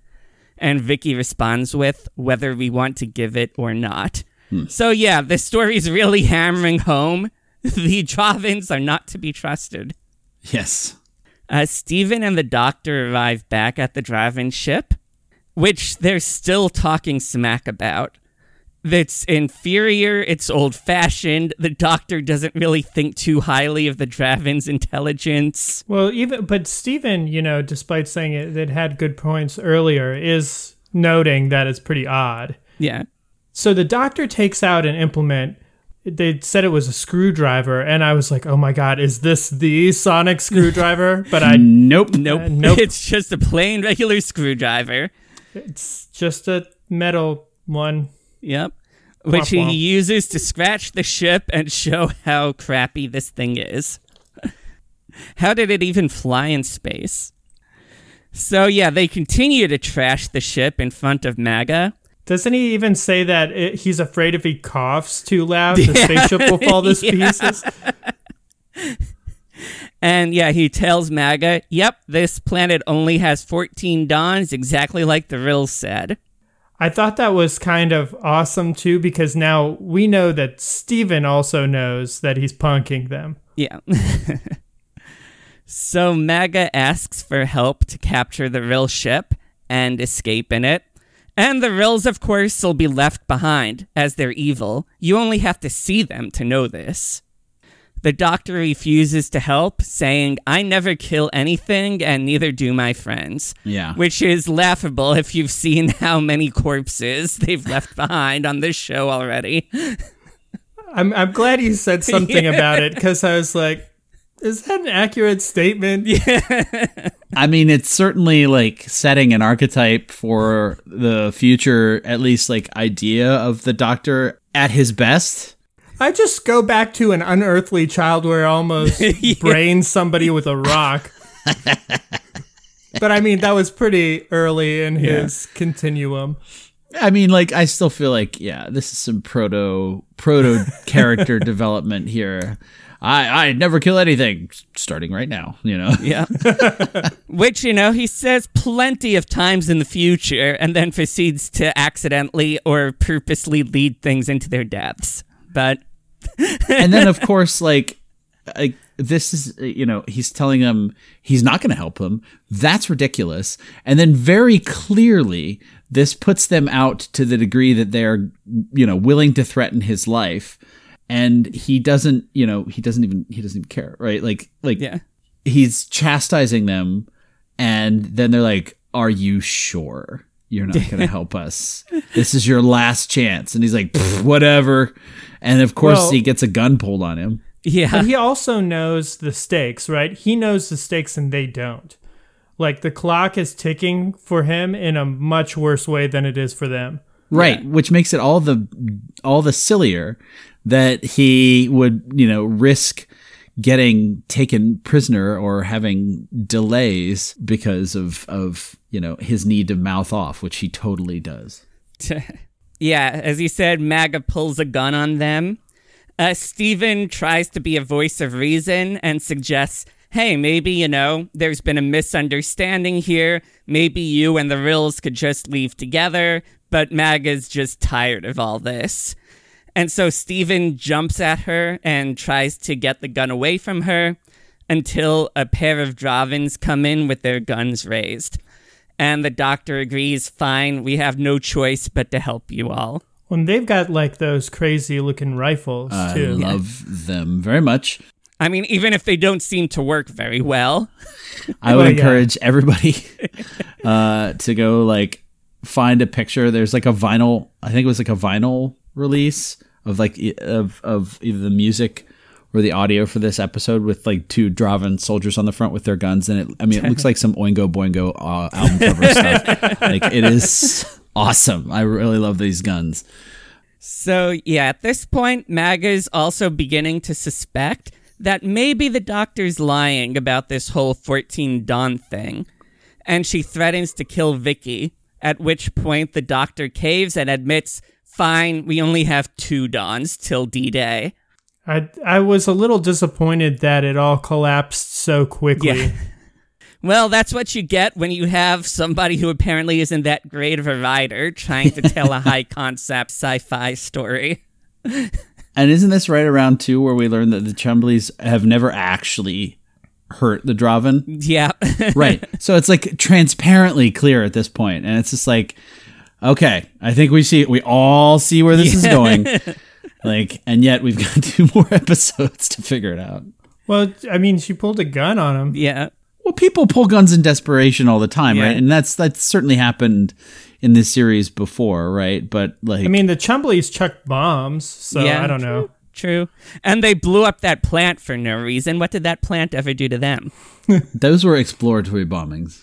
And Vicky responds with, whether we want to give it or not. Hmm. So, yeah, the story's really hammering home the Drahvins are not to be trusted. Yes. Uh, Steven and the doctor arrive back at the Drahvin ship, which they're still talking smack about. That's inferior, it's old fashioned, the doctor doesn't really think too highly of the Drahvin's intelligence. Well, even but Steven, you know, despite saying it, it had good points earlier, is noting that it's pretty odd. Yeah. So the doctor takes out an implement. They said it was a screwdriver, and I was like, "Oh my god, is this the sonic screwdriver?" But I, Nope. Nope. Uh, nope. it's just a plain regular screwdriver. it's just a metal one. Yep. Which he Womp womp. uses to scratch the ship and show how crappy this thing is. how did it even fly in space? So, yeah, they continue to trash the ship in front of Maaga. Doesn't he even say that it, he's afraid if he coughs too loud, the spaceship will fall to Yeah. pieces? And yeah, he tells Maaga, yep, this planet only has 14 dawns, exactly like the Rill said. I thought that was kind of awesome too, because now we know that Steven also knows that he's punking them. Yeah. so Maaga asks for help to capture the Rill ship and escape in it. And the Rills, of course, will be left behind, as they're evil. You only have to see them to know this. The doctor refuses to help, saying, I never kill anything, and neither do my friends. Yeah. Which is laughable if you've seen how many corpses they've left behind on this show already. I'm I'm glad you said something about it because I was like, is that an accurate statement? Yeah. I mean, it's certainly like setting an archetype for the future, at least like idea of the doctor at his best. I just go back to an unearthly child where I almost brains somebody with a rock. but I mean, that was pretty early in his continuum. I mean, like I still feel like yeah, this is some proto proto character development here. I I never kill anything, starting right now. You know. Yeah. Which, you know, he says plenty of times in the future and then proceeds to accidentally or purposely lead things into their deaths. But and then of course like like this is you know he's telling them he's not going to help them that's ridiculous and then very clearly this puts them out to the degree that they're you know willing to threaten his life and he doesn't you know he doesn't even he doesn't even care right like like yeah. he's chastising them and then they're like are you sure you're not going to help us this is your last chance and he's like whatever and of course Well- he gets a gun pulled on him Yeah. But he also knows the stakes, right? He knows the stakes and they don't. Like the clock is ticking for him in a much worse way than it is for them. right which makes it all the all the sillier that he would you know risk getting taken prisoner or having delays because of of you know his need to mouth off which he totally does yeah, as you said, Maaga pulls a gun on them. Uh, Steven tries to be a voice of reason and suggests, hey, maybe, you know, there's been a misunderstanding here. Maybe you and the Rills could just leave together, but Maaga's just tired of all this. And so Steven jumps at her and tries to get the gun away from her until a pair of Drahvins come in with their guns raised. And the doctor agrees, fine, we have no choice but to help you all. When they've got like those crazy looking rifles i too. love them very much I mean, even if they don't seem to work very well. I would Well, yeah. encourage everybody uh, to go like find a picture. There's like a vinyl. I think it was like a vinyl release of like of of either the music or the audio for this episode with like two Drahvin soldiers on the front with their guns. And it, I mean, it looks like some Oingo Boingo uh, album cover stuff. Like it is awesome. I really love these guns. So, yeah, at this point, Maaga's also beginning to suspect that maybe the doctor's lying about this whole 14 Dawn thing. And she threatens to kill Vicky, at which point the doctor caves and admits, fine, we only have two Dawns till D Day. I I was a little disappointed that it all collapsed so quickly. Yeah. Well, that's what you get when you have somebody who apparently isn't that great of a writer trying to tell a high concept sci fi story. And isn't this right around too where we learn that the Chumblies have never actually hurt the Drahvin? Yeah. right. So it's like transparently clear at this point, and it's just like, okay, I think we see, we all see where this is going. Like, and yet we've got two more episodes to figure it out. Well, I mean, she pulled a gun on him. yeah. Well, people pull guns in desperation all the time, Yeah. right? And that's that's certainly happened in this series before, right? But like, I mean, the Chumblies chuck bombs, so Yeah, I don't know. True. And they blew up that plant for no reason. What did that plant ever do to them? those were exploratory bombings.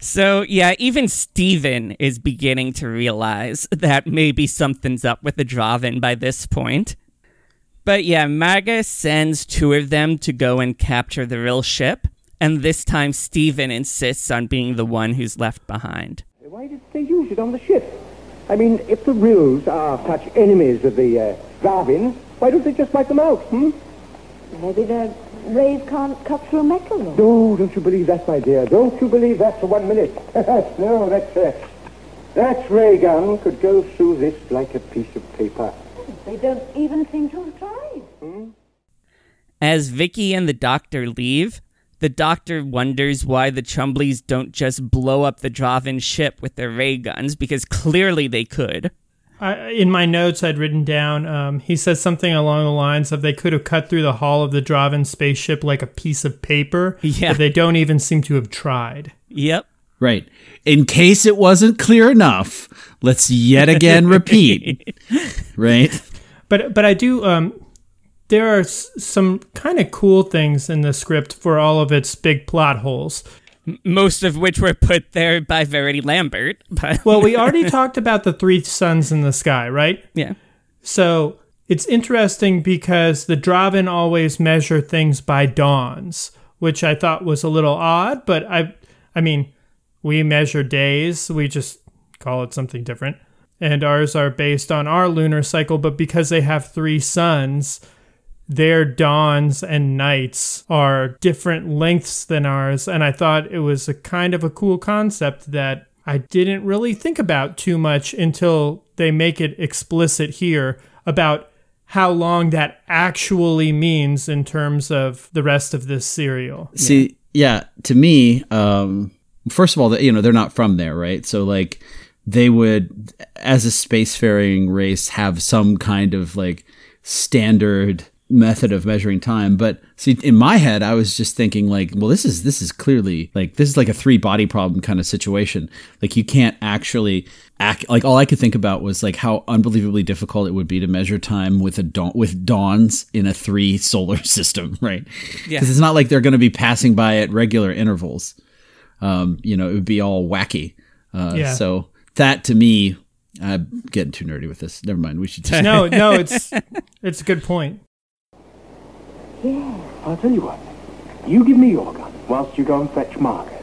So, yeah, even Steven is beginning to realize that maybe something's up with the Drahvin by this point. But yeah, Maaga sends two of them to go and capture the Rill ship, and this time Steven insists on being the one who's left behind. Why did they use it on the ship? I mean, if the Rills are such enemies of the uh, Darwin, why don't they just wipe them out, hmm? Maybe the rays can't cut through metal. No, don't you believe that, my dear. Don't you believe that for one minute. no, that's, uh, that ray gun could go through this like a piece of paper. They don't even seem to have tried. As Vicky and the doctor leave, the doctor wonders why the Chumblies don't just blow up the Drahvin ship with their ray guns, because clearly they could. I, in my notes, I'd written down. Um, he said something along the lines of they could have cut through the hull of the Drahvin spaceship like a piece of paper, Yeah. but they don't even seem to have tried. Yep. Right. In case it wasn't clear enough, let's yet again repeat. right? But but I do. Um, there are s- some kind of cool things in the script for all of its big plot holes. Most of which were put there by Verity Lambert. But Well, we already talked about the three suns in the sky, right? yeah. So it's interesting because the Drahvin always measure things by dawns, which I thought was a little odd, but I I mean, we measure days, we just call it something different. And ours are based on our lunar cycle, but because they have three suns, their dawns and nights are different lengths than ours. And I thought it was a kind of a cool concept that I didn't really think about too much until they make it explicit here about how long that actually means in terms of the rest of this serial. See, yeah, to me, um, first of all, you know, they're not from there, right? So like they would as a spacefaring race have some kind of like standard method of measuring time but see in my head i was just thinking like well this is this is clearly like this is like a three body problem kind of situation like you can't actually act like all i could think about was like how unbelievably difficult it would be to measure time with a dawn with dawns in a three solar system right Yeah. because it's not like they're going to be passing by at regular intervals um you know it would be all wacky uh Yeah. so that to me i'm getting too nerdy with this never mind we should just No, no, it's it's a good point. I'll tell you what. You give me your gun whilst you go and fetch Maaga.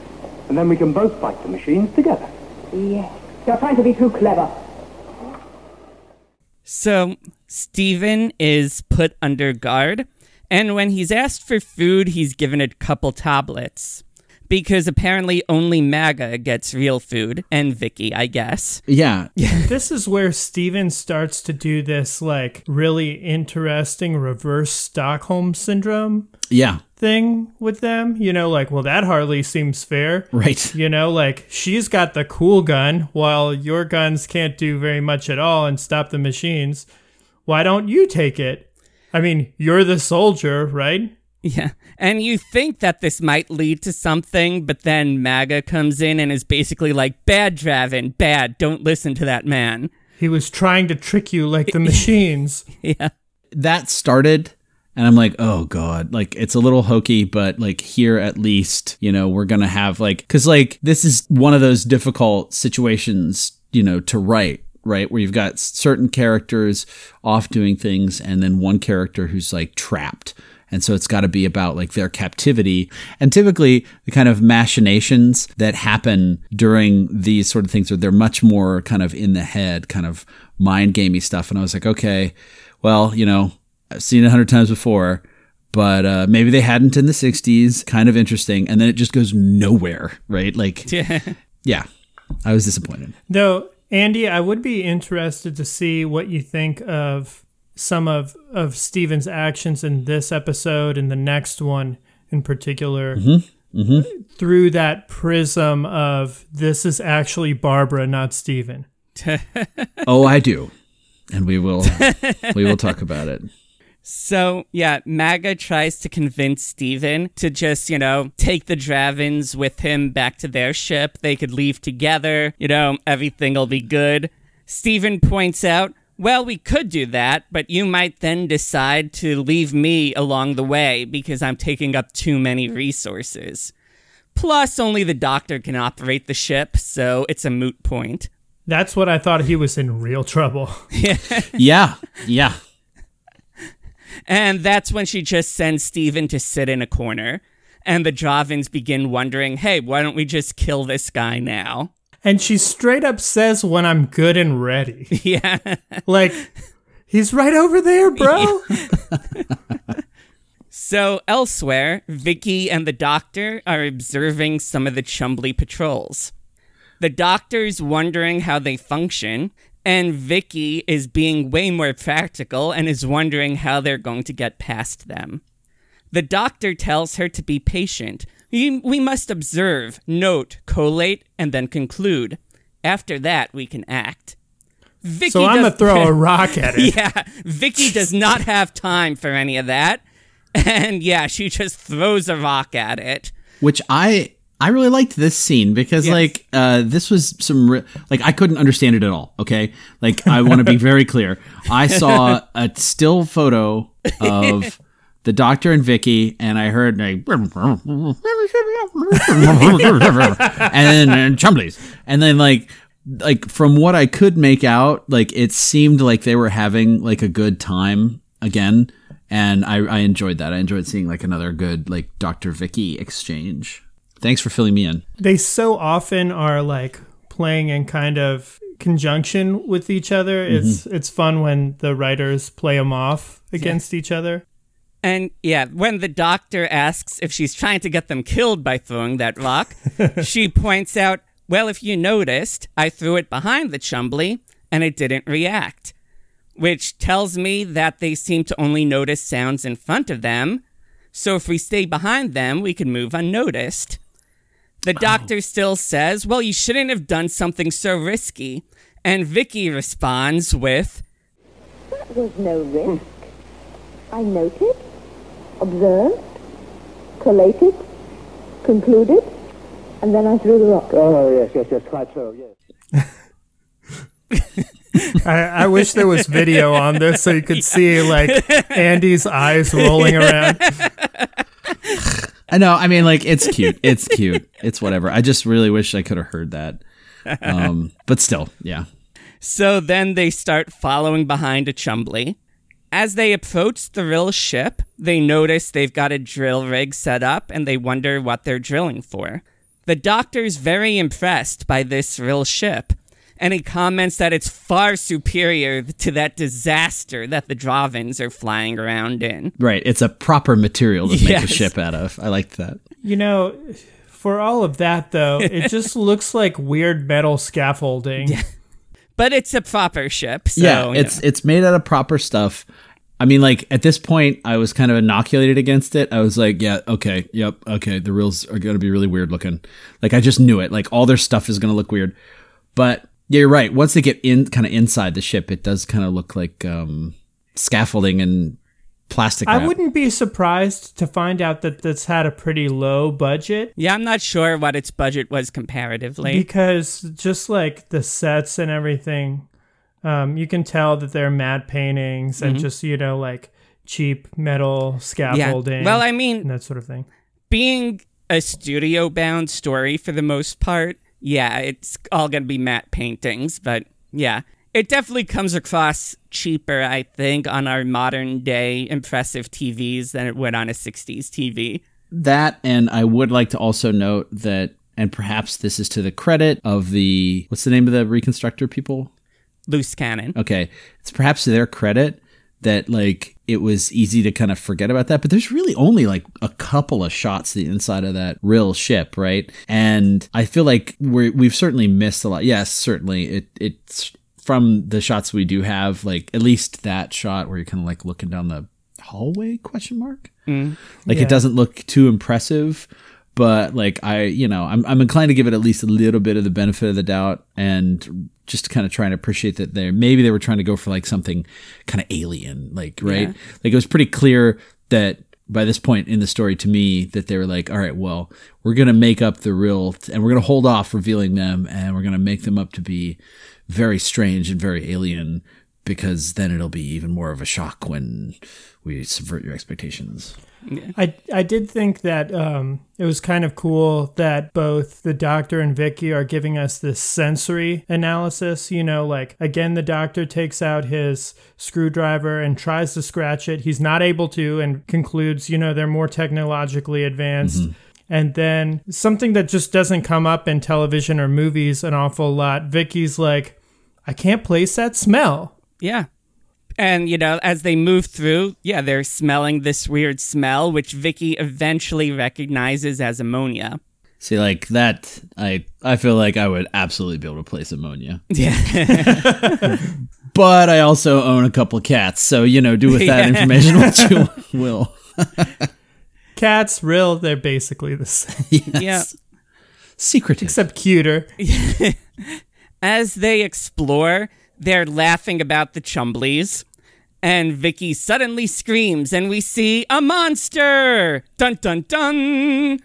And then we can both fight the machines together. Yes. You're trying to be too clever. So Steven is put under guard, and when he's asked for food, he's given a couple tablets. Because apparently only Maaga gets real food, and Vicky, I guess. yeah This is where Steven starts to do this like really interesting reverse Stockholm syndrome yeah thing with them. You know, like, well, that hardly seems fair. right You know, like she's got the cool gun while your guns can't do very much at all and stop the machines. Why don't you take it? I mean, you're the soldier, right? Yeah. And you think that this might lead to something, but then Maaga comes in and is basically like, bad Drahvin, bad, don't listen to that man. He was trying to trick you like the machines. Yeah. that started and I'm like, oh god, like it's a little hokey, but like here at least, you know, we're gonna have like, because like this is one of those difficult situations, you know, to write, right? Where you've got certain characters off doing things, and then one character who's like trapped. And so it's got to be about like their captivity. And typically, the kind of machinations that happen during these sort of things are they're much more kind of in the head, kind of mind gamey stuff. And I was like, okay, well, you know, I've seen it a hundred times before, but uh, maybe they hadn't in the 60s. Kind of interesting. And then it just goes nowhere, right? Like, yeah, I was disappointed. Though, Andy, I would be interested to see what you think of some of, of Steven's actions in this episode and the next one in particular. Mm-hmm. Mm-hmm. Through that prism of this is actually Barbara, not Steven. Oh, I do. And we will, we will talk about it. So, yeah, Maaga tries to convince Steven to just, you know, take the Drahvins with him back to their ship. They could leave together, you know, everything will be good. Steven points out, well, we could do that, but you might then decide to leave me along the way because I'm taking up too many resources. Plus, only the doctor can operate the ship, so it's a moot point. That's what I thought he was in real trouble. Yeah. Yeah. And that's when she just sends Steven to sit in a corner. And the Javins begin wondering, hey, why don't we just kill this guy now? And she straight up says, when I'm good and ready. yeah. Like, he's right over there, bro. So elsewhere, Vicky and the doctor are observing some of the Chumbly patrols. The doctor's wondering how they function, and Vicky is being way more practical and is wondering how they're going to get past them. The doctor tells her to be patient. We, we must observe, note, collate, and then conclude. After that, we can act. Vicky So I'm going to does- throw a rock at it. yeah, Vicky does not have time for any of that. And yeah, she just throws a rock at it. which I I really liked this scene because Yes. like uh, this was some re- like I couldn't understand it at all. Okay, like I want to be very clear. I saw a still photo of the Doctor and Vicky, and I heard like and then and Chumblies, and then like like from what I could make out, like it seemed like they were having like a good time again. And I, I enjoyed that. I enjoyed seeing like another good like Dr. Vicky exchange. Thanks for filling me in. They so often are like playing in kind of conjunction with each other. It's mm-hmm. it's fun when the writers play them off against each other. And yeah, when the doctor asks if she's trying to get them killed by throwing that rock, she points out, well, if you noticed, I threw it behind the Chumbly and it didn't react. Which tells me that they seem to only notice sounds in front of them. So if we stay behind them, we can move unnoticed. The doctor still says, well, you shouldn't have done something so risky. And Vicky responds with, That was no risk. I noted, observed, collated, concluded, and then I threw the rock. Oh, yes, yes, yes, quite so, yes. I, I wish there was video on this so you could see like Andy's eyes rolling around. I know. I mean, like it's cute. It's cute. It's whatever. I just really wish I could have heard that. Um, but still, yeah. So then they start following behind a Chumbly. As they approach the Rill ship, they notice they've got a drill rig set up and they wonder what they're drilling for. The doctor's very impressed by this Rill ship, and he comments that it's far superior to that disaster that the Drahvins are flying around in. Right. It's a proper material to make a ship out of. I liked that. You know, for all of that though, it just looks like weird metal scaffolding. But it's a proper ship, so yeah, you it's know. it's made out of proper stuff. I mean, like at this point, I was kind of inoculated against it. I was like, yeah, okay, yep, okay. The Rills are going to be really weird looking. Like I just knew it. Like all their stuff is going to look weird. But yeah, you're right. Once they get in, kind of inside the ship, it does kind of look like um, scaffolding and plastic. I wouldn't be surprised to find out that this had a pretty low budget yeah, I'm not sure what its budget was comparatively. because just like the sets and everything, um, you can tell that they're matte paintings and just you know like cheap metal scaffolding. Yeah. Well, I mean, and that sort of thing. being a studio bound story for the most part, yeah, it's all going to be matte paintings, but yeah. It definitely comes across cheaper, I think, on our modern day impressive TVs than it would on a 60s TV. that and i would like to also note that and perhaps this is to the credit of the what's the name of the reconstructor people loose cannon. Okay, it's perhaps to their credit that like it was easy to kind of forget about that, but there's really only like a couple of shots to the inside of that Rill ship, right? And I feel like we we've certainly missed a lot. Yes, certainly it it's from the shots we do have, like at least that shot where you're kind of like looking down the hallway question mark mm. like Yeah. it doesn't look too impressive but like i you know I'm, I'm inclined to give it at least a little bit of the benefit of the doubt and just kind of trying to appreciate that they maybe they were trying to go for like something kind of alien like right Yeah. like it was pretty clear that by this point in the story to me that they were like all right well we're gonna make up the real and we're gonna hold off revealing them and we're gonna make them up to be very strange and very alien because then it'll be even more of a shock when we subvert your expectations I I did think that um, it was kind of cool that both the doctor and Vicky are giving us this sensory analysis. You know, like again, the doctor takes out his screwdriver and tries to scratch it. He's not able to, and concludes, you know, they're more technologically advanced. And then something that just doesn't come up in television or movies an awful lot. Vicky's like, I can't place that smell. Yeah. And you know, as they move through, yeah, they're smelling this weird smell, which Vicky eventually recognizes as ammonia. See, like that, I I feel like I would absolutely be able to place ammonia. Yeah. But I also own a couple cats, so you know, do with that Yeah. information what you will. Cats, real, they're basically the same, Yes. Yeah. Secretive. except cuter. As they explore, they're laughing about the Chumblies. And Vicky suddenly screams, and we see a monster! Dun dun dun!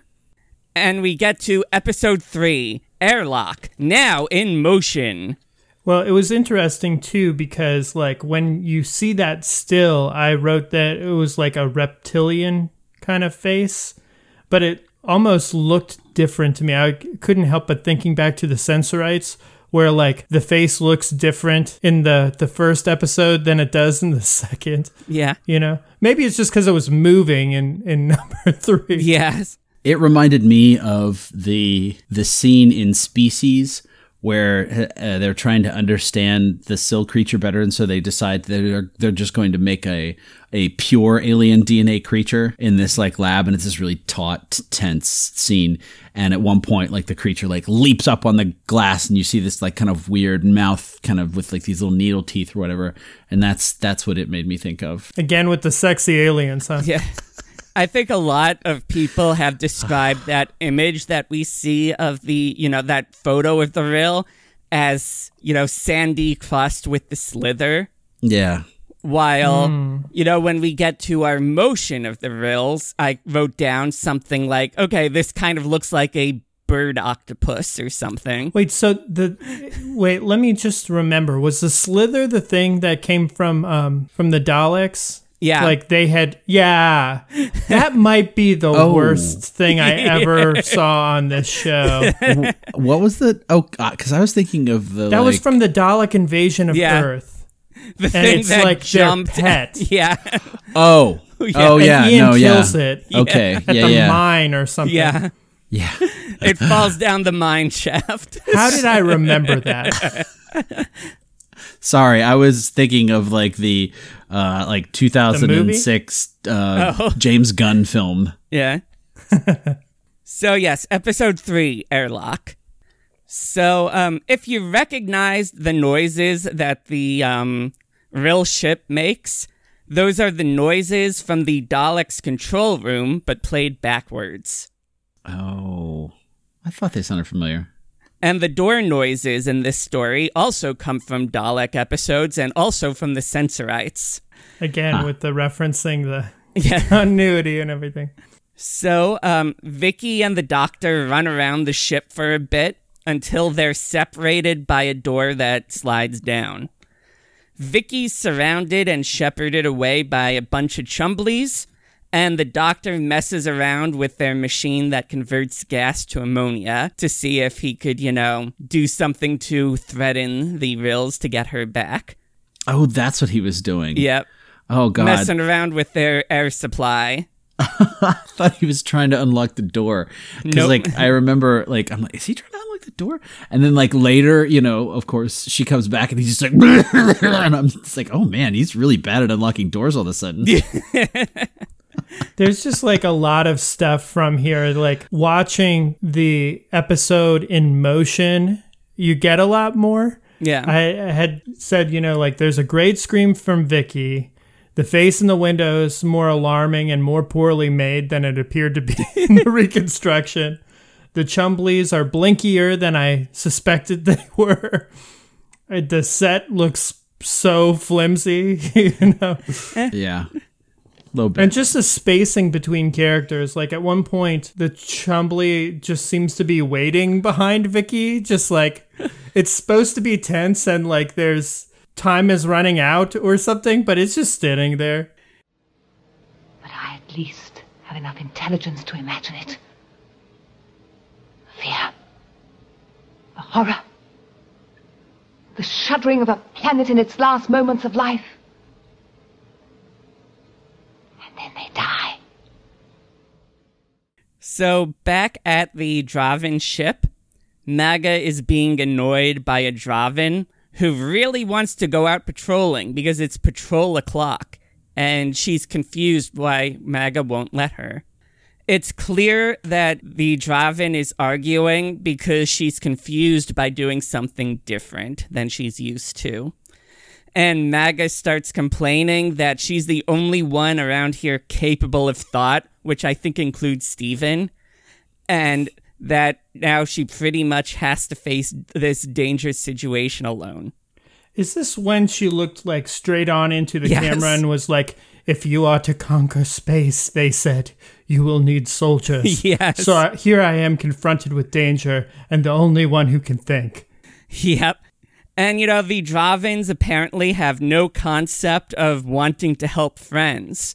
And we get to episode three Airlock, now in motion. Well, it was interesting too because like when you see that still, I wrote that it was like a reptilian kind of face, but it almost looked different to me. I couldn't help but thinking back to the Sensorites where like the face looks different in the the first episode than it does in the second, Yeah. you know. Maybe it's just cuz it was moving in in number 3. Yes. It reminded me of the the scene in Species where uh, they're trying to understand the Sil creature better, and so they decide they're they're just going to make a a pure alien DNA creature in this like lab, and it's this really taut, tense scene. And at one point, like the creature like leaps up on the glass, and you see this like kind of weird mouth, kind of with like these little needle teeth or whatever. And that's that's what it made me think of. Again with the sexy aliens, huh? Yeah. I think a lot of people have described that image that we see of the, you know, that photo of the rill as, you know, sandy crust with the Slyther. Yeah. While, you know, when we get to our motion of the rills, I wrote down something like, okay, this kind of looks like a bird octopus or something. Wait, so the wait, let me just remember. Was the Slyther the thing that came from um from the Daleks? Yeah. Like they had yeah. That might be the Oh. worst thing I ever saw on this show. What was the? Oh, God, because I was thinking of the. That was from the Dalek invasion of Yeah. Earth. The thing it's that like their jumped. pet. Yeah. Oh, oh And yeah, Ian no, yeah. kills it Okay, at yeah, the yeah, mine or something. yeah. yeah. It falls down the mine shaft. How did I remember that? Sorry, I was thinking of like the uh like 2006 uh Oh. James Gunn film. Yeah. so yes, episode three, airlock. So um, if you recognize the noises that the um, Rill ship makes, those are the noises from the Daleks' control room, but played backwards. Oh, I thought they sounded familiar. And the door noises in this story also come from Dalek episodes and also from the Sensorites. Again, with the referencing the Yeah. continuity and everything. So, um, Vicky and the doctor run around the ship for a bit until they're separated by a door that slides down. Vicky's surrounded and shepherded away by a bunch of Chumblies, and the doctor messes around with their machine that converts gas to ammonia to see if he could, you know, do something to threaten the Rills to get her back. Oh, that's what he was doing. Yep. Oh God, Messing around with their air supply. I thought he was trying to unlock the door because, Nope. like, I remember, like, I'm like, is he trying to unlock the door? And then like later, you know, of course, she comes back and he's just like, and I'm just like, oh man, he's really bad at unlocking doors all of a sudden. There's just like a lot of stuff from here. Like watching the episode in motion, you get a lot more. Yeah. I had said, you know, like there's a great scream from Vicky. The face in the window is more alarming and more poorly made than it appeared to be in the reconstruction. The Chumblies are blinkier than I suspected they were. The set looks so flimsy, you know. Eh. yeah. Little bit. And just the spacing between characters. Like at one point, the Chumbly just seems to be waiting behind Vicky. Just like it's supposed to be tense and like there's time is running out or something, but it's just standing there. But I at least have enough intelligence to imagine it. Fear. The horror. The shuddering of a planet in its last moments of life. And then they die. So back at the Drahvin ship, Maaga is being annoyed by a Drahvin who really wants to go out patrolling because it's patrol o'clock, and she's confused why Maaga won't let her. It's clear that the Drahvin is arguing because she's confused by doing something different than she's used to. And Maaga starts complaining that she's the only one around here capable of thought, which I think includes Steven. And that now she pretty much has to face this dangerous situation alone. Is this when she looked like straight on into the Yes. camera and was like, if you are to conquer space, they said, you will need soldiers. Yes. So I, here I am confronted with danger and the only one who can think. Yep. And you know, the Drahvins apparently have no concept of wanting to help friends.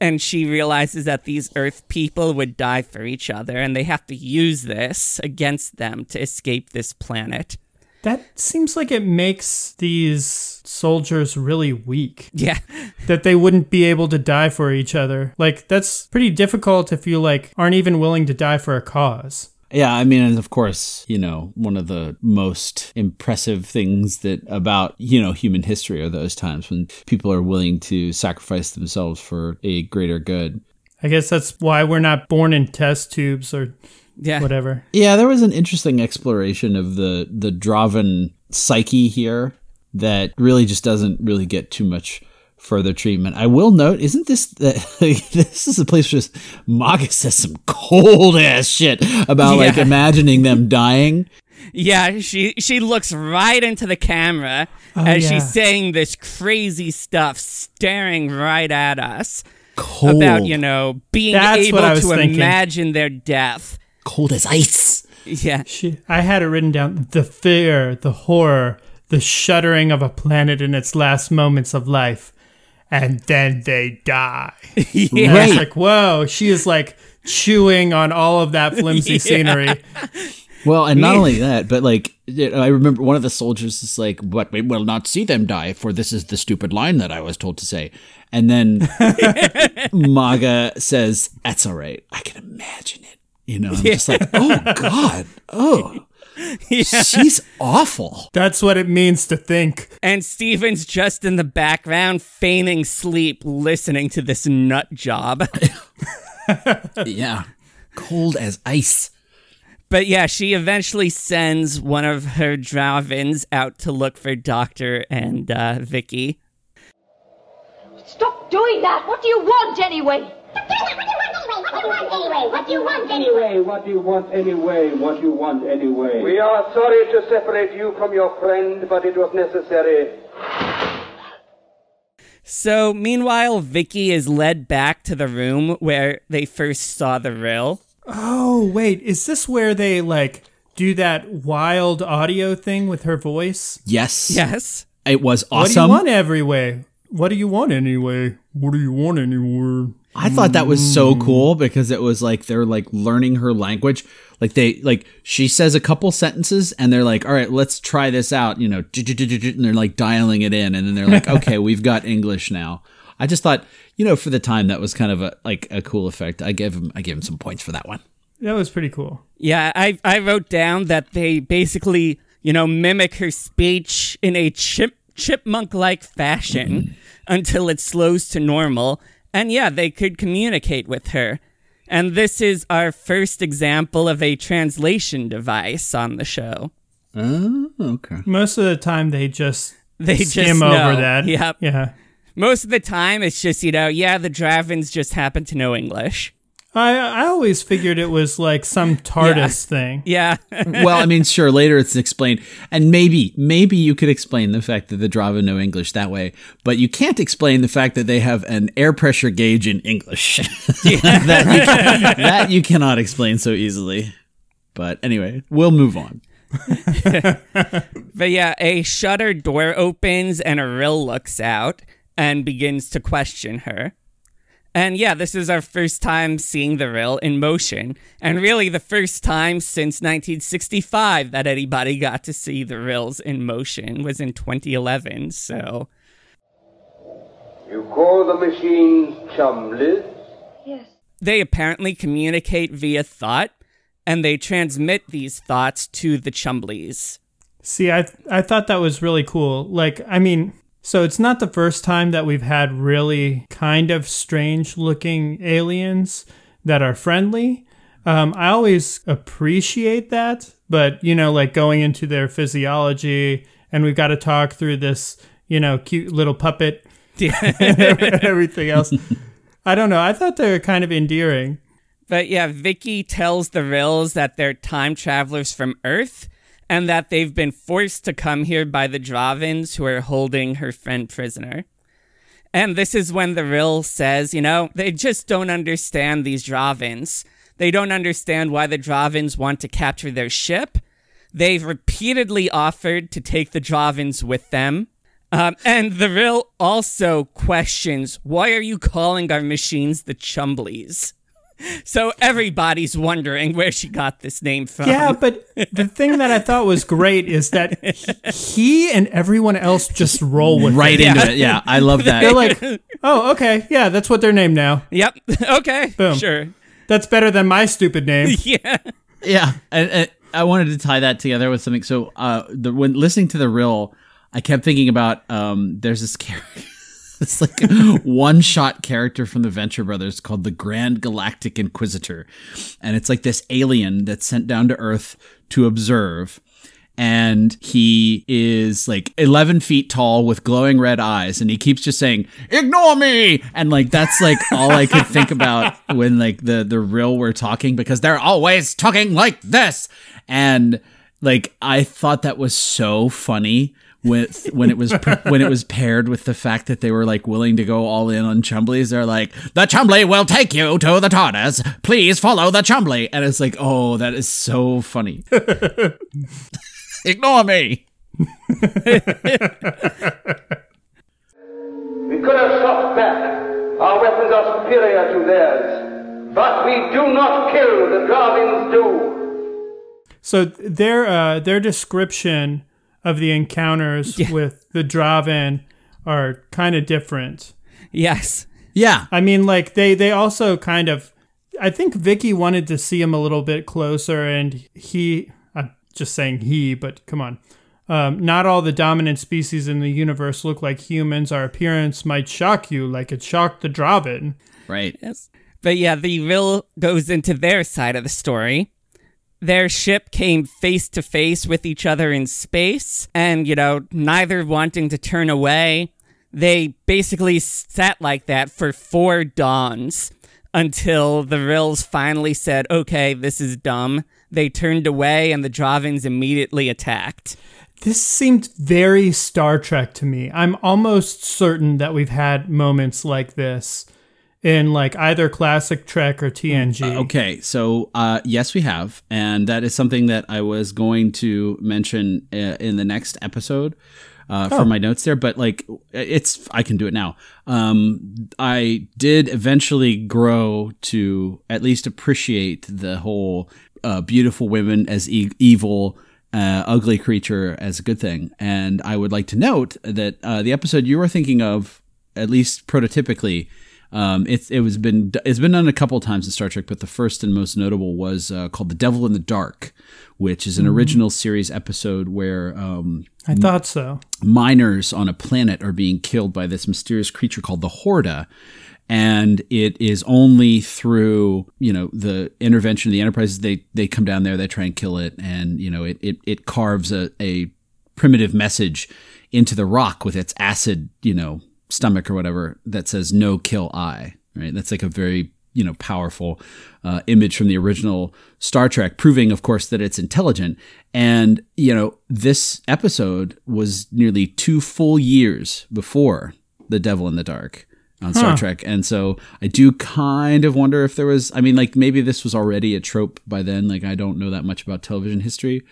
And she realizes that these Earth people would die for each other, and they have to use this against them to escape this planet. That seems like it makes these soldiers really weak. Yeah. That they wouldn't be able to die for each other. Like that's pretty difficult if you like aren't even willing to die for a cause. Yeah, I mean, and of course, you know, one of the most impressive things that about, you know, human history are those times when people are willing to sacrifice themselves for a greater good. I guess that's why we're not born in test tubes or Yeah. whatever. Yeah, there was an interesting exploration of the the Drahvin psyche here that really just doesn't really get too much further treatment. I will note, isn't this that this is a place where just Maaga says some cold ass shit about like imagining them dying. Yeah, she she looks right into the camera oh, as Oh, yeah. she's saying this crazy stuff, staring right at us Cold, about you know being That's able what I was to thinking. imagine their death. cold as ice. Yeah, She, I had it written down the fear, the horror, the shuddering of a planet in its last moments of life. And then they die. And I was Right. like, whoa, she is like chewing on all of that flimsy scenery. Well, and not only that, but like I remember one of the soldiers is like, "But we will not see them die, for this is the stupid line that I was told to say." And then Maaga says, "That's all right. I can imagine it." You know, I'm just like, "Oh God, oh, she's awful." That's what it means to think. and Steven's just in the background feigning sleep, listening to this nut job. Yeah, cold as ice. But yeah, she eventually sends one of her Drahvins out to look for Doctor and uh, Vicky. Stop doing that! What do you want anyway? What do you want anyway? What do you want anyway? What do you want anyway? What do you want anyway? We are sorry to separate you from your friend, but it was necessary. So meanwhile, Vicky is led back to the room where they first saw the rill. Oh, wait, is this where they like do that wild audio thing with her voice? Yes, Yes. it was awesome. What do you want everyway? What do you want anyway? What do you want anywhere? I thought that was so cool because it was like they're like learning her language. Like they like she says a couple sentences and they're like, "All right, let's try this out." You know, and they're like dialing it in, and then they're like, "Okay, we've got English now." I just thought, you know, for the time that was kind of a like a cool effect. I gave him I gave him some points for that one. That was pretty cool. Yeah, I I wrote down that they basically, you know, mimic her speech in a chip chipmunk-like fashion mm-hmm. until it slows to normal. And yeah, they could communicate with her. And this is our first example of a translation device on the show. Oh, okay. Most of the time, they just They skim just over that. Yep. Yeah. Most of the time, it's just, you know, yeah, the Drahvins just happen to know English. I I always figured it was like some TARDIS thing. Yeah. well, I mean, sure, later it's explained. And maybe, maybe you could explain the fact that the Drava know English that way, but you can't explain the fact that they have an air pressure gauge in English. that, you can, that you cannot explain so easily. But anyway, we'll move on. But yeah, a shutter door opens and a Rill looks out and begins to question her. And yeah, this is our first time seeing the Rill in motion, and really the first time since 1965 that anybody got to see the Rills in motion was in 2011. So You call the machines chumblies? Yes. they apparently communicate via thought, and they transmit these thoughts to the Chumblies. See, I I thought that was really cool. Like, I mean, so it's not the first time that we've had really kind of strange looking aliens that are friendly. Um, I always appreciate that, but you know, like going into their physiology, and we've got to talk through this, you know, cute little puppet and everything else. I don't know. I thought they were kind of endearing. But yeah, Vicky tells the Rills that they're time travelers from Earth and that they've been forced to come here by the Drahvins who are holding her friend prisoner. And this is when the Rill says, you know, they just don't understand these Drahvins. They don't understand why the Drahvins want to capture their ship. They've repeatedly offered to take the Drahvins with them. Um, and the Rill also questions, why are you calling our machines the Chumblies? So everybody's wondering where she got this name from. Yeah, but the thing that I thought was great is that he and everyone else just roll with Right it. into it. Yeah, I love that. They're like, oh, okay, yeah, that's what they're named now. Yep. okay. Boom. Sure. That's better than my stupid name. Yeah. yeah, and, and I wanted to tie that together with something. So, uh, the, when listening to the rill, I kept thinking about um, there's this character, this like one shot character from the Venture Brothers called the Grand Galactic Inquisitor, and it's like this alien that's sent down to Earth to observe. And he is like 11 feet tall with glowing red eyes, and he keeps just saying, "Ignore me!" And like that's like all I could think about when like the the Rill were talking because they're always talking like this. And like I thought that was so funny with when it was when it was paired with the fact that they were like willing to go all in on Chumblies. They're like, "The Chumbly will take you to the TARDIS. Please follow the Chumbly." And it's like, "Oh, that is so funny." Ignore me. We could have shot back. Our weapons are superior to theirs. But we do not kill, the Drahvins do. So their uh, their description of the encounters with the Drahvin are kind of different. Yes. Yeah. I mean, like they they also kind of. I think Vicky wanted to see him a little bit closer, and he. I'm just saying he, but come on. Um, not all the dominant species in the universe look like humans. Our appearance might shock you, like it shocked the Drahvin. Right. Yes. But yeah, the Rill goes into their side of the story. Their ship came face to face with each other in space, and, you know, neither wanting to turn away, they basically sat like that for four dawns until the Rills finally said, okay, this is dumb. They turned away, and the Drahvins immediately attacked. This seemed very Star Trek to me. I'm almost certain that we've had moments like this in like either classic Trek or TNG. Okay, so uh, yes, we have, and that is something that I was going to mention uh, in the next episode uh, for my notes there. But like, it's I can do it now. Um, I did eventually grow to at least appreciate the whole uh, beautiful women as e- evil. Uh, ugly creature as a good thing, and I would like to note that uh, the episode you were thinking of, at least prototypically, Um, it's it was been it's been done a couple times in Star Trek, but the first and most notable was uh, called "The Devil in the Dark," which is an original series episode where um, I thought so. miners on a planet are being killed by this mysterious creature called the Horta. And it is only through, you know, the intervention of the enterprises, they, they come down there, they try and kill it. And, you know, it, it, it carves a, a primitive message into the rock with its acid, you know, stomach or whatever that says no kill I, right? That's like a very, you know, powerful uh, image from the original Star Trek, proving, of course, that it's intelligent. And, you know, this episode was nearly two full years before The Devil in the Dark on Star Trek. And so I do kind of wonder if there was, I mean, like maybe this was already a trope by then. Like I don't know that much about television history,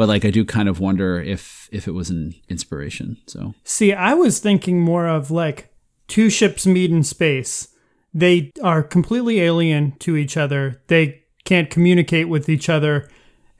but like I do kind of wonder if, if it was an inspiration. So See, I was thinking more of like two ships meet in space. They are completely alien to each other. They can't communicate with each other.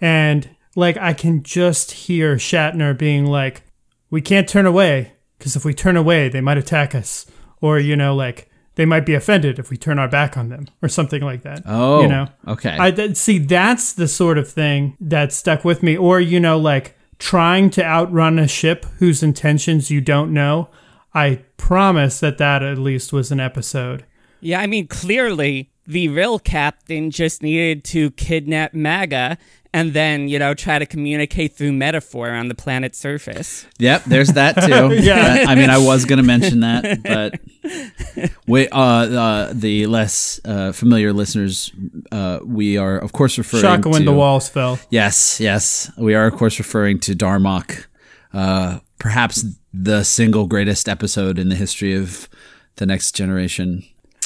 And like, I can just hear Shatner being like, we can't turn away because if we turn away, they might attack us. Or, you know, like, they might be offended if we turn our back on them or something like that. Oh, you know? okay. I th- see that's the sort of thing that stuck with me. Or, you know, like trying to outrun a ship whose intentions you don't know. I promise that that at least was an episode. Yeah, I mean, clearly the Rill captain just needed to kidnap Maaga and then, you know, try to communicate through metaphor on the planet's surface. Yep, there's that too. Yeah. I mean, I was going to mention that, but we, uh, uh, the less uh, familiar listeners, uh, we are, of course, referring to Shaka when the walls fell. Yes, yes, we are, of course, referring to Darmok, uh, perhaps the single greatest episode in the history of the Next Generation.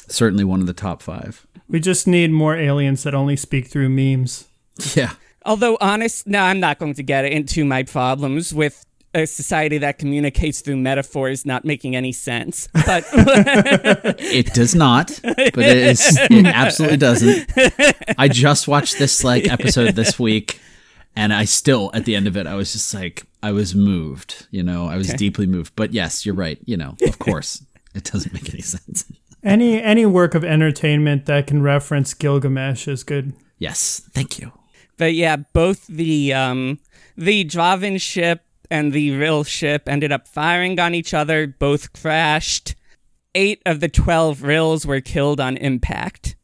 Certainly one of the top five. We just need more aliens that only speak through memes. Yeah. Although, honest, no, I'm not going to get into my problems with a society that communicates through metaphors not making any sense. But It does not, but it is. It absolutely doesn't. I just watched this like episode this week, and I still at the end of it, I was just like, I was moved. You know, I was deeply moved. But yes, you're right. You know, of course, it doesn't make any sense. Any any work of entertainment that can reference Gilgamesh is good. Yes, thank you. But yeah, both the um the Drahvin ship and the Rill ship ended up firing on each other, both crashed. Eight of the twelve Rills were killed on impact.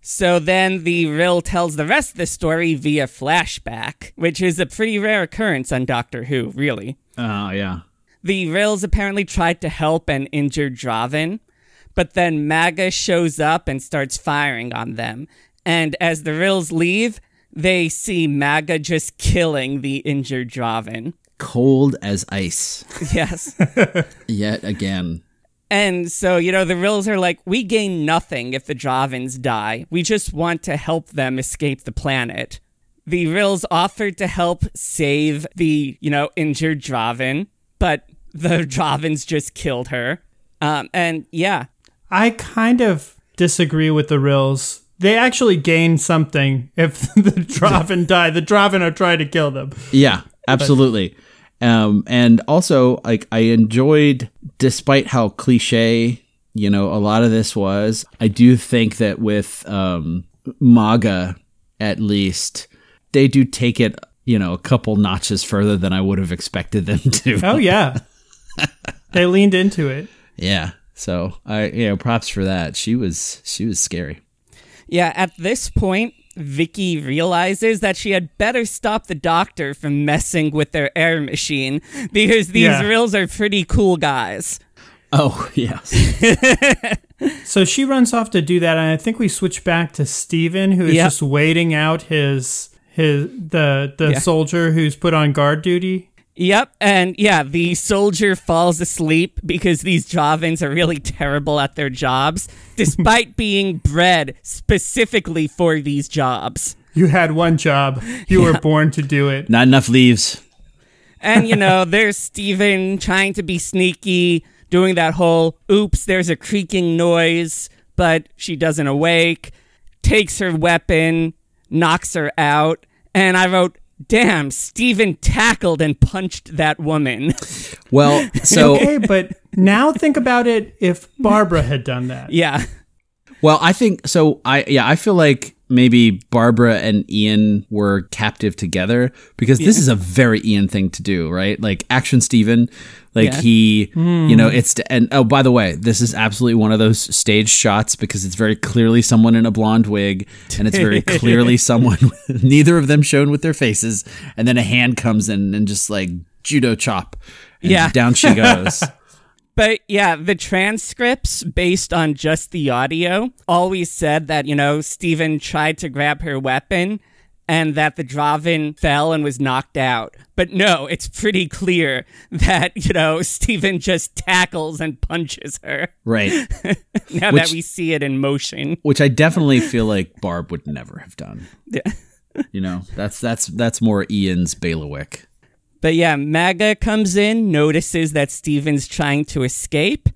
So then the Rill tells the rest of the story via flashback, which is a pretty rare occurrence on Doctor Who, really. Oh yeah. The Rills apparently tried to help an injured Drahvin, but then Maaga shows up and starts firing on them. And as the Rills leave, they see Maaga just killing the injured Drahvin. Cold as ice. Yes. Yet again. and so, you know, the Rills are like, we gain nothing if the Drahvins die. We just want to help them escape the planet. The Rills offered to help save the, you know, injured Drahvin, but the Drahvins just killed her. Um, and yeah, I kind of disagree with the Rills. They actually gain something if the Drahvin die. The Drahvin are trying to kill them. Yeah, absolutely. Um, and also, like, I enjoyed, despite how cliche, you know, a lot of this was, I do think that with um, Maaga, at least, they do take it, you know, a couple notches further than I would have expected them to. Oh yeah, they leaned into it. Yeah. So I, you know, props for that. She was, she was scary. Yeah, at this point, Vicky realizes that she had better stop the doctor from messing with their air machine because these Yeah. Rills are pretty cool guys. Oh yes. So she runs off to do that, and I think we switch back to Steven, who is Yep. just waiting out his his the the Yeah. soldier who's put on guard duty. Yep, and yeah, the soldier falls asleep because these Drahvins are really terrible at their jobs, despite being bred specifically for these jobs. You had one job. You were born to do it. Not enough leaves. And you know, there's Steven trying to be sneaky, doing that whole oops, there's a creaking noise, but she doesn't awake, takes her weapon, knocks her out, and I wrote, damn, Steven tackled and punched that woman. Well, so okay, but Now think about it if Barbara had done that. Yeah. Well, I think so. I yeah, I feel like maybe Barbara and Ian were captive together because this is a very Ian thing to do, right? Like action Steven, like Yeah. he, hmm. you know, it's and oh, by the way, this is absolutely one of those stage shots because it's very clearly someone in a blonde wig and it's very clearly someone neither of them shown with their faces and then a hand comes in and just like judo chop and Yeah. down she goes. But yeah, the transcripts based on just the audio always said that, you know, Steven tried to grab her weapon and that the Drahvin fell and was knocked out. But no, it's pretty clear that, you know, Steven just tackles and punches her right. now that we see it in motion. which I definitely feel like Barb would never have done. Yeah. you know, that's that's that's more Ian's bailiwick. But yeah, Maaga comes in, notices that Steven's trying to escape,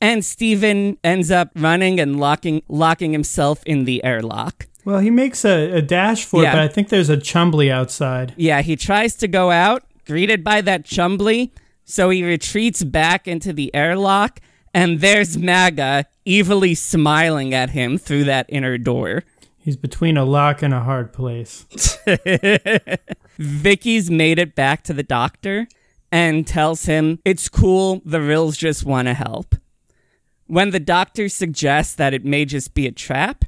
and Steven ends up running and locking locking himself in the airlock. Well, he makes a, a dash for Yeah. it, but I think there's a Chumbly outside. Yeah, he tries to go out, greeted by that Chumbly, so he retreats back into the airlock, and there's Maaga evilly smiling at him through that inner door. He's between a lock and a hard place. Vicky's made it back to the doctor and tells him it's cool, the Rills just want to help. When the doctor suggests that it may just be a trap,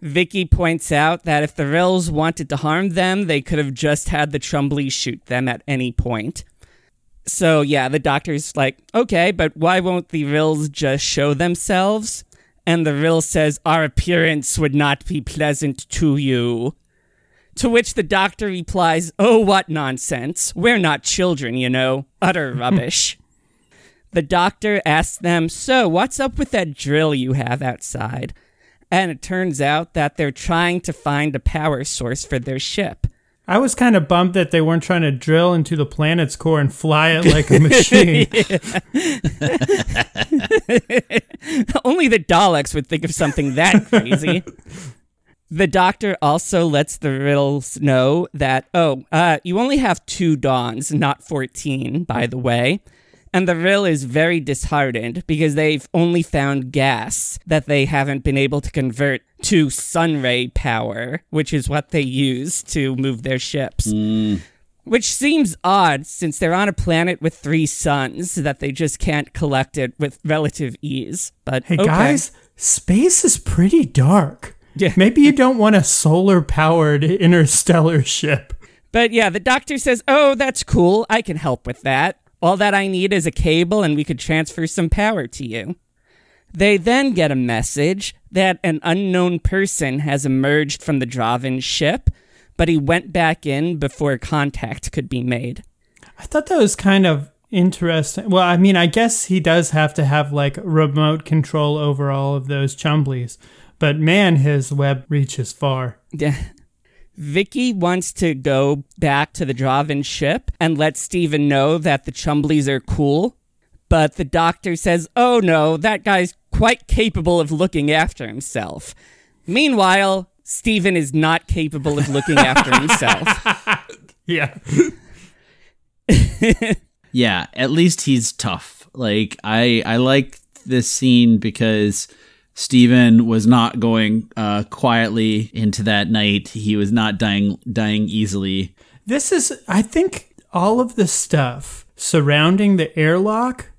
Vicky points out that if the Rills wanted to harm them, they could have just had the Chumbly shoot them at any point. So yeah, the doctor's like, okay, but why won't the Rills just show themselves? And the Rill says, our appearance would not be pleasant to you. To which the doctor replies, Oh, what nonsense. We're not children, you know. Utter rubbish. the doctor asks them, So, what's up with that drill you have outside? And it turns out that they're trying to find a power source for their ship. I was kind of bummed that they weren't trying to drill into the planet's core and fly it like a machine. Only the Daleks would think of something that crazy. The doctor also lets the riddles know that, oh, uh, you only have two dawns, not 14, by the way. And the Rill is very disheartened because they've only found gas that they haven't been able to convert to sunray power, which is what they use to move their ships. Mm. Which seems odd since they're on a planet with three suns that they just can't collect it with relative ease. But Hey, okay. guys, space is pretty dark. Yeah. Maybe you don't want a solar powered interstellar ship. But yeah, the doctor says, Oh, that's cool. I can help with that. All that I need is a cable and we could transfer some power to you. They then get a message that an unknown person has emerged from the Drahvin ship, but he went back in before contact could be made. I thought that was kind of interesting. Well, I mean, I guess he does have to have like remote control over all of those chumblies, but man, his web reaches far. Yeah. Vicky wants to go back to the Drahvin ship and let Steven know that the Chumblies are cool. But the doctor says, oh no, that guy's quite capable of looking after himself. Meanwhile, Steven is not capable of looking after himself. Yeah. Yeah, at least he's tough. Like I I like this scene because Steven was not going uh, quietly into that night. He was not dying dying easily. This is, I think, all of the stuff surrounding the airlock.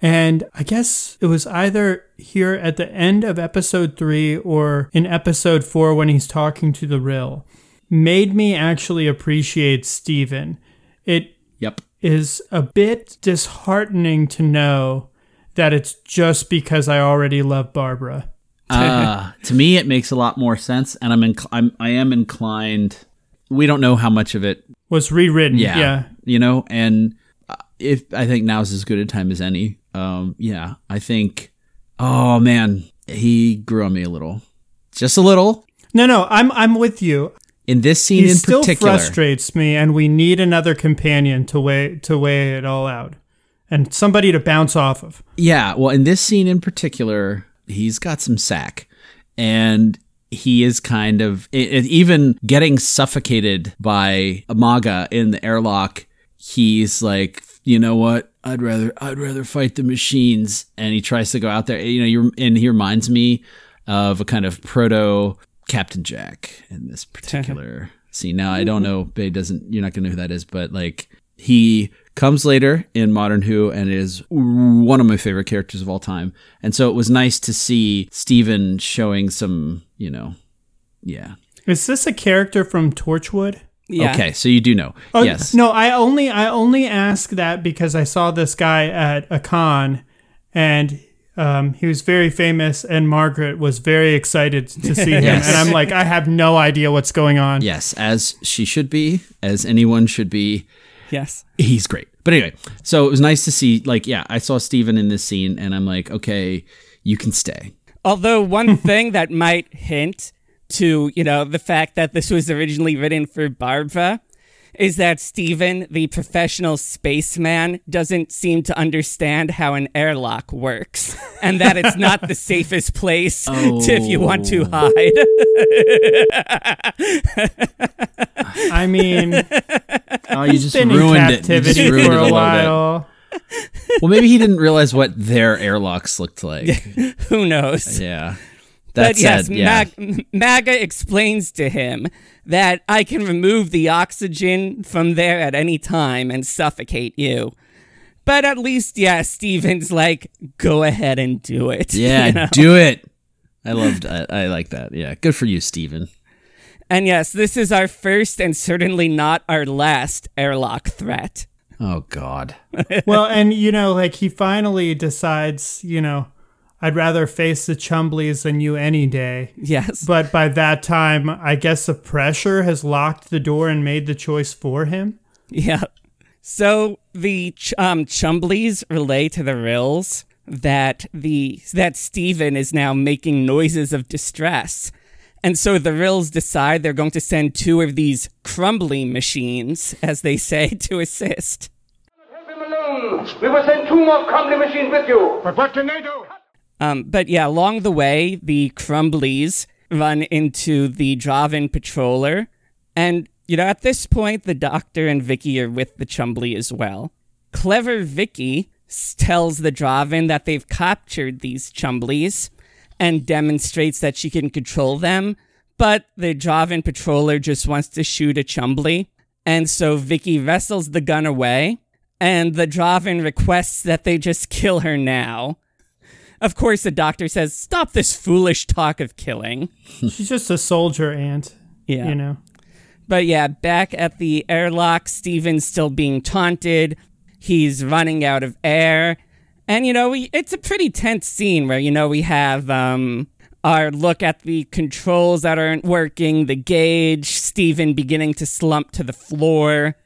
And I guess it was either here at the end of episode three or in episode four when he's talking to the Rill, made me actually appreciate Steven. It Yep. is a bit disheartening to know that it's just because I already love Barbara. Uh, to me, it makes a lot more sense, and I'm, inc- I'm I am inclined. We don't know how much of it Was rewritten. yeah, Yeah. you know and uh, if i think now's as good a time as any um yeah i think oh man he grew on me a little just a little No, no, I'm I'm with you. in this scene He in still particular frustrates me, and we need another companion to weigh to weigh it all out, and somebody to bounce off of. yeah well in this scene in particular he's got some sack and he is kind of even getting suffocated by Amaga in the airlock. He's like, you know what? I'd rather I'd rather fight the machines, and he tries to go out there. You know, you and he reminds me of a kind of proto Captain Jack in this particular scene. Now I don't know, Bay doesn't. You're not gonna know who that is, but like he comes later in Modern Who and is one of my favorite characters of all time. And so it was nice to see Steven showing some, you know, yeah. Is this a character from Torchwood? Yeah. Okay, so you do know. Oh, yes. No, I only I only ask that because I saw this guy at a con, and um, he was very famous, and Margaret was very excited to see him, Yes. and I'm like, I have no idea what's going on. Yes, as she should be, as anyone should be. Yes. He's great. But anyway, so it was nice to see, like, yeah, I saw Steven in this scene, and I'm like, okay, you can stay. Although one thing that might hint to, you know, the fact that this was originally written for Barbara is that Steven, the professional spaceman, doesn't seem to understand how an airlock works and that it's not the safest place oh. to, if you want to hide. I mean, Oh, you just been in ruined it. You just ruined for it a a little while. bit. Well, maybe he didn't realize what their airlocks looked like. Who knows? yeah. That but yes, said, yeah. Mag- Maaga explains to him that I can remove the oxygen from there at any time and suffocate you. But at least, yeah, Steven's like, go ahead and do it. yeah, you know? do it. I loved. I, I like that. Yeah, good for you, Steven. And yes, this is our first and certainly not our last airlock threat. Oh God. well, and you know, like he finally decides, you know, I'd rather face the Chumblies than you any day. Yes. But by that time, I guess the pressure has locked the door and made the choice for him. Yeah. So the ch- um, Chumblies relay to the Rills that the that Steven is now making noises of distress. And so the Rills decide they're going to send two of these crumbly machines, as they say, to assist. Help him alone. We will send two more crumbly machines with you. But what can they do? Um, but yeah, along the way, the Chumblies run into the Drahvin patroller. And, you know, at this point, the Doctor and Vicky are with the Chumbly as well. Clever Vicky tells the Drahvin that they've captured these Chumblies and demonstrates that she can control them. But the Drahvin patroller just wants to shoot a Chumbly. And so Vicky wrestles the gun away. And the Drahvin requests that they just kill her now. Of course, the doctor says, Stop this foolish talk of killing. She's just a soldier ant, Yeah. you know. But yeah, back at the airlock, Steven's still being taunted. He's running out of air. And, you know, we, it's a pretty tense scene where, you know, we have um, our look at the controls that aren't working, the gauge, Steven beginning to slump to the floor,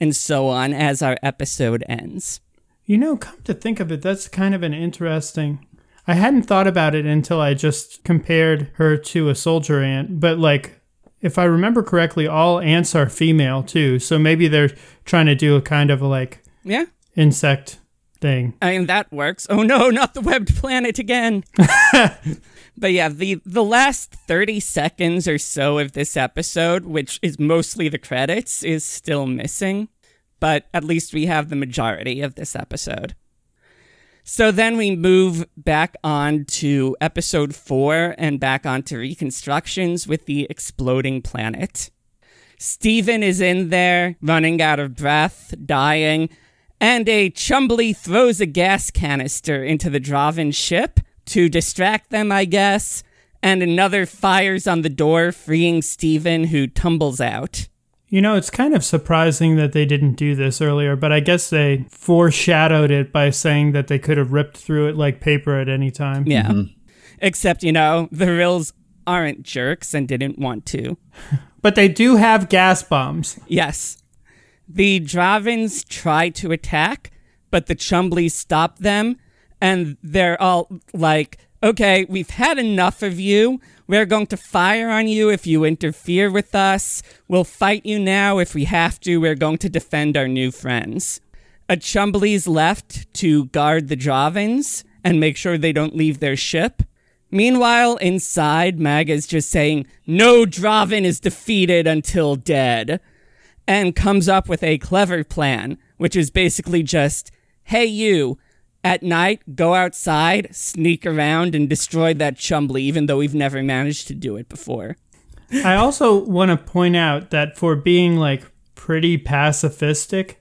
and so on as our episode ends. You know, come to think of it, that's kind of an interesting. I hadn't thought about it until I just compared her to a soldier ant, but like, if I remember correctly, all ants are female too. So maybe they're trying to do a kind of a like Yeah. insect thing. I mean that works. Oh no, not the webbed planet again. but yeah, the the last 30 seconds or so of this episode, which is mostly the credits, is still missing, but at least we have the majority of this episode. So then we move back on to episode 4 and back onto reconstructions with the exploding planet. Steven is in there, running out of breath, dying, and a Chumbly throws a gas canister into the Drahvin ship to distract them, I guess, and another fires on the door, freeing Steven, who tumbles out. You know, it's kind of surprising that they didn't do this earlier, but I guess they foreshadowed it by saying that they could have ripped through it like paper at any time. Yeah. Mm-hmm. Except, you know, the Rills aren't jerks and didn't want to. But they do have gas bombs. Yes. The Drahvins try to attack, but the Chumblies stop them, and they're all like, okay, we've had enough of you. We're going to fire on you if you interfere with us. We'll fight you now if we have to. We're going to defend our new friends. A Chumblies left to guard the Drahvins and make sure they don't leave their ship. Meanwhile, inside, Mag is just saying, No Drahvin is defeated until dead and comes up with a clever plan, which is basically just, hey, you, at night, go outside, sneak around, and destroy that Chumbly, even though we've never managed to do it before. I also want to point out that for being like pretty pacifistic,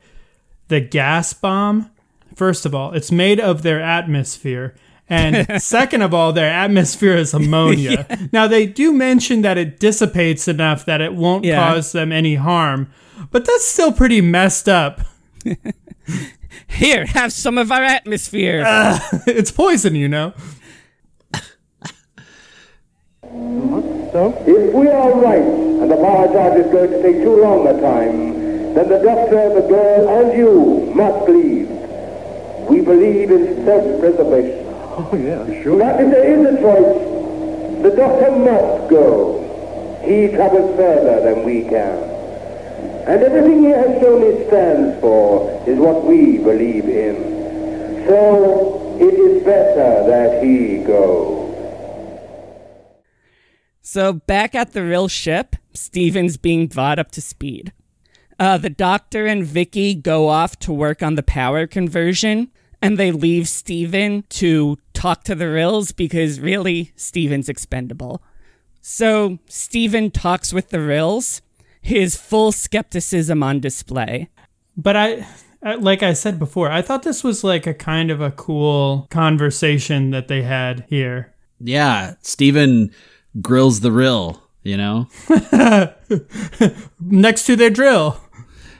the gas bomb, first of all, it's made of their atmosphere. And second of all, their atmosphere is ammonia. Now, they do mention that it dissipates enough that it won't Yeah. cause them any harm, but that's still pretty messed up. Here, have some of our atmosphere. Uh, it's poison, you know? so? If we are right, and the power charge is going to take too long a time, then the doctor, the girl, and you must leave. We believe in self-preservation. Oh, yeah, sure. But if there is a choice, the doctor must go. He travels further than we can. And everything he has shown he stands for is what we believe in. So it is better that he go. So back at the Rill ship, Steven's being brought up to speed. Uh, the doctor and Vicky go off to work on the power conversion, and they leave Steven to talk to the Rills because really, Steven's expendable. So Steven talks with the Rills, his full skepticism on display. But I, I- like I said before, I thought this was like a kind of a cool conversation that they had here. Yeah, Steven grills the rill, you know? Next to their drill.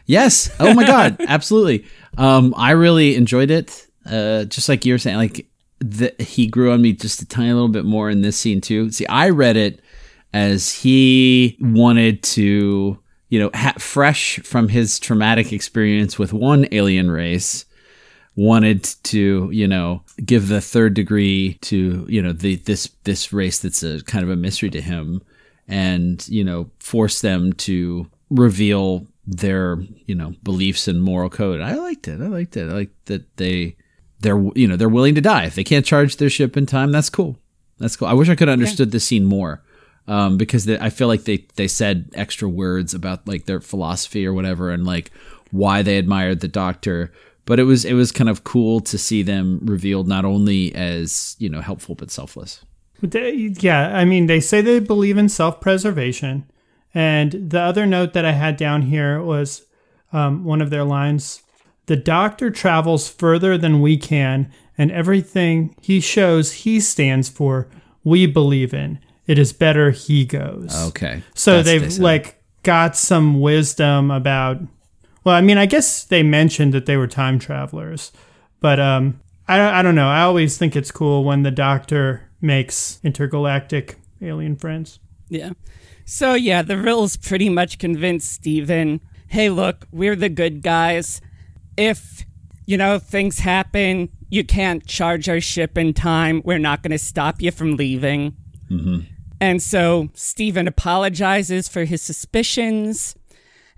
Yes. Oh my god, absolutely. Um I really enjoyed it. Uh just like you were saying like the, he grew on me just a tiny little bit more in this scene too. See, I read it as he wanted to, you know, ha- fresh from his traumatic experience with one alien race, wanted to, you know, give the third degree to, you know, the this this race that's a kind of a mystery to him and, you know, force them to reveal their, you know, beliefs and moral code. I liked it. I liked it. I liked that they they're you know, they're willing to die. If they can't charge their ship in time, that's cool. That's cool. I wish I could have understood the scene more. Um, because they, I feel like they, they said extra words about like their philosophy or whatever and like why they admired the doctor. But it was it was kind of cool to see them revealed not only as you know helpful but selfless. Yeah, I mean, they say they believe in self preservation. And the other note that I had down here was um, one of their lines The doctor travels further than we can, and everything he shows he stands for, we believe in. It is better he goes. Okay, So That's- they they've said. like got some wisdom about. Well, I mean, I guess they mentioned that they were time travelers, but um, I I don't know. I always think it's cool when the Doctor makes intergalactic alien friends. Yeah. So yeah, the Rills pretty much convinced Steven, hey look, we're the good guys. If you know things happen, you can't charge our ship in time, we're not gonna stop you from leaving. And so Steven apologizes for his suspicions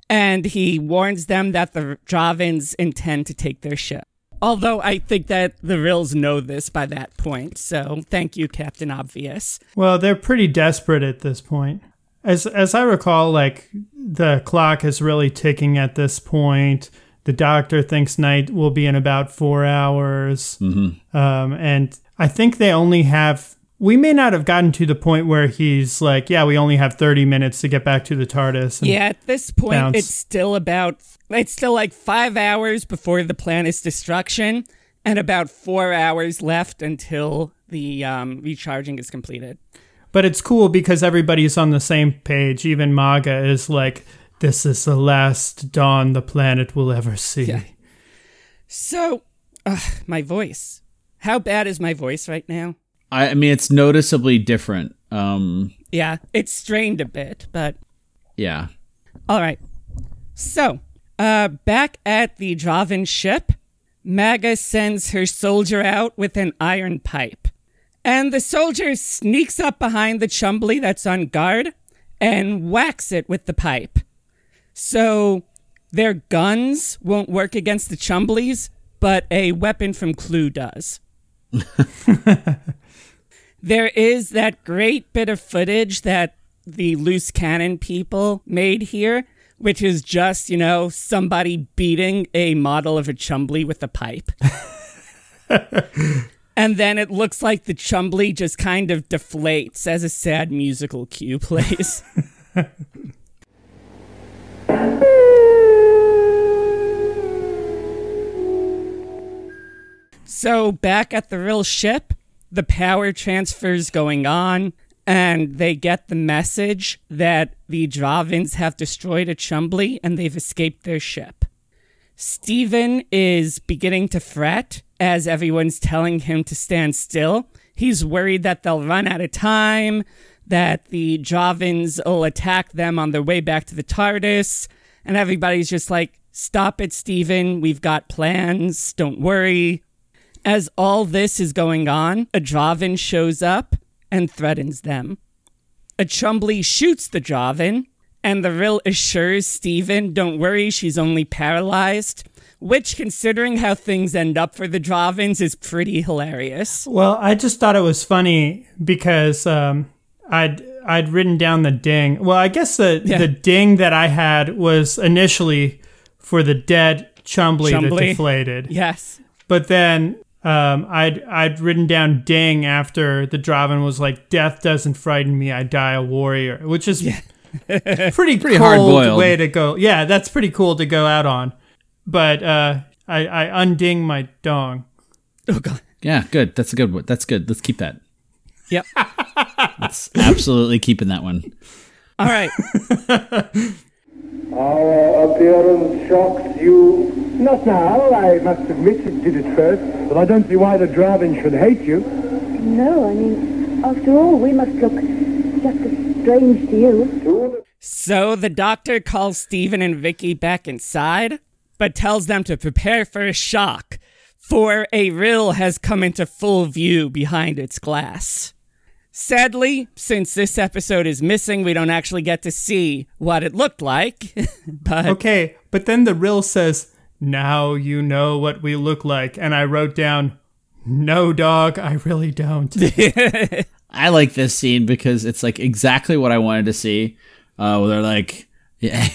and he warns them that the Drahvins intend to take their ship. Although I think that the Rills know this by that point, so thank you, Captain Obvious. Well, they're pretty desperate at this point. As as I recall, like the clock is really ticking at this point. The doctor thinks night will be in about four hours, mm-hmm. um, and I think they only have. We may not have gotten to the point where he's like, "Yeah, we only have thirty minutes to get back to the TARDIS." Yeah, at this point, bounce. it's still about, it's still like five hours before the planet's destruction, and about four hours left until the um, recharging is completed. But it's cool because everybody's on the same page. Even Maaga is like, "This is the last dawn the planet will ever see." Yeah. So, uh, my voice. How bad is my voice right now? I, I mean, it's noticeably different. Um, Yeah, it's strained a bit, but yeah, All right. So, uh, back at the Drahvin ship, Maaga sends her soldier out with an iron pipe. And the soldier sneaks up behind the Chumbly that's on guard and whacks it with the pipe. So, their guns won't work against the Chumblies, but a weapon from Clue does. there is that great bit of footage that the loose cannon people made here which is just, you know, somebody beating a model of a Chumbly with a pipe. and then it looks like the Chumbly just kind of deflates as a sad musical cue plays. so back at the Rill ship, the power transfer's going on, and they get the message that the Drahvins have destroyed a Chumbly and they've escaped their ship. Steven is beginning to fret as everyone's telling him to stand still. He's worried that they'll run out of time, that the Drahvins will attack them on their way back to the TARDIS, and everybody's just like, Stop it, Steven. We've got plans. Don't worry. As all this is going on, a Drahvin shows up and threatens them. A Chumbly shoots the Drahvin, and the Rill assures Steven, don't worry, she's only paralyzed. Which, considering how things end up for the Drahvins, is pretty hilarious. Well, I just thought it was funny because um, I'd I'd written down the ding. Well, I guess the Yeah. the ding that I had was initially for the dead Chumbly, that deflated. Yes. But then um, I'd I'd written down ding after the Drahvin was like, "Death doesn't frighten me. I die a warrior," which is pretty Pretty hard-boiled. way to go. Yeah, that's pretty cool to go out on. But uh, I I unding my dong. Oh, God. Yeah, good. That's a good one. That's good. Let's keep that. Yep. Let's absolutely keeping that one. All right. Our appearance shocks you. Not now, I must admit it did at first, but I don't see why the Drahvin should hate you. No, I mean, after all, we must look just as strange to you. So the doctor calls Steven and Vicky back inside, but tells them to prepare for a shock, for a rill has come into full view behind its glass. Sadly, since this episode is missing, we don't actually get to see what it looked like. but Okay, but then the rill says, "Now you know what we look like," and I wrote down, "No, dog, I really don't." I like this scene because it's like exactly what I wanted to see. Uh, where they're like, yeah,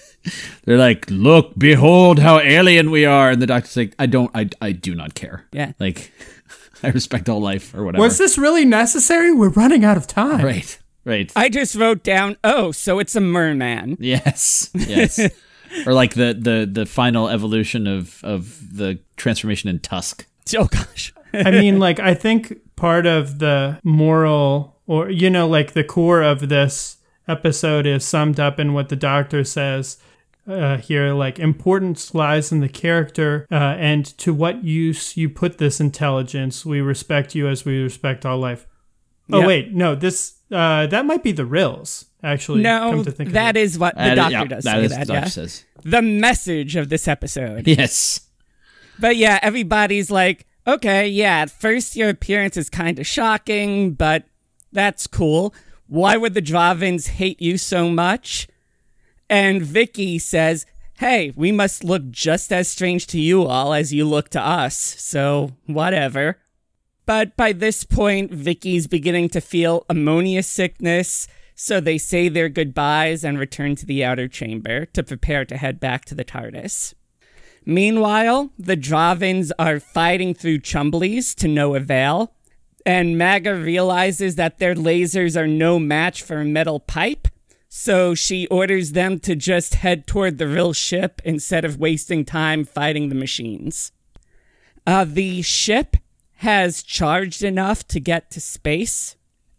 they're like, look, behold how alien we are, and the doctor's like, I don't, I, I do not care. Yeah. like, I respect all life or whatever. Was this really necessary? We're running out of time. right? Right. I just wrote down, oh, so it's a merman. Yes. Yes. or like the the the final evolution of of the transformation in Tusk. Oh, gosh. I mean, like, I think part of the moral, or, you know, like the core of this episode is summed up in what the doctor says uh, here like, importance lies in the character uh, and to what use you put this intelligence. We respect you as we respect all life. Oh, Yep. wait, no, this, uh, that might be the Rills, actually. No, come to think of it. is what the Uh, doctor yeah, does that say is that, the doctor yeah. says. The message of this episode. Yes. But yeah, everybody's like, okay, yeah, at first your appearance is kind of shocking, but that's cool. Why would the Drahvins hate you so much? And Vicky says, hey, we must look just as strange to you all as you look to us, so whatever. But by this point, Vicky's beginning to feel ammonia sickness, so they say their goodbyes and return to the outer chamber to prepare to head back to the TARDIS. Meanwhile, the Drahvins are fighting through Chumblies to no avail, and Maaga realizes that their lasers are no match for a metal pipe, so she orders them to just head toward the Rill ship instead of wasting time fighting the machines. Uh, the ship has charged enough to get to space,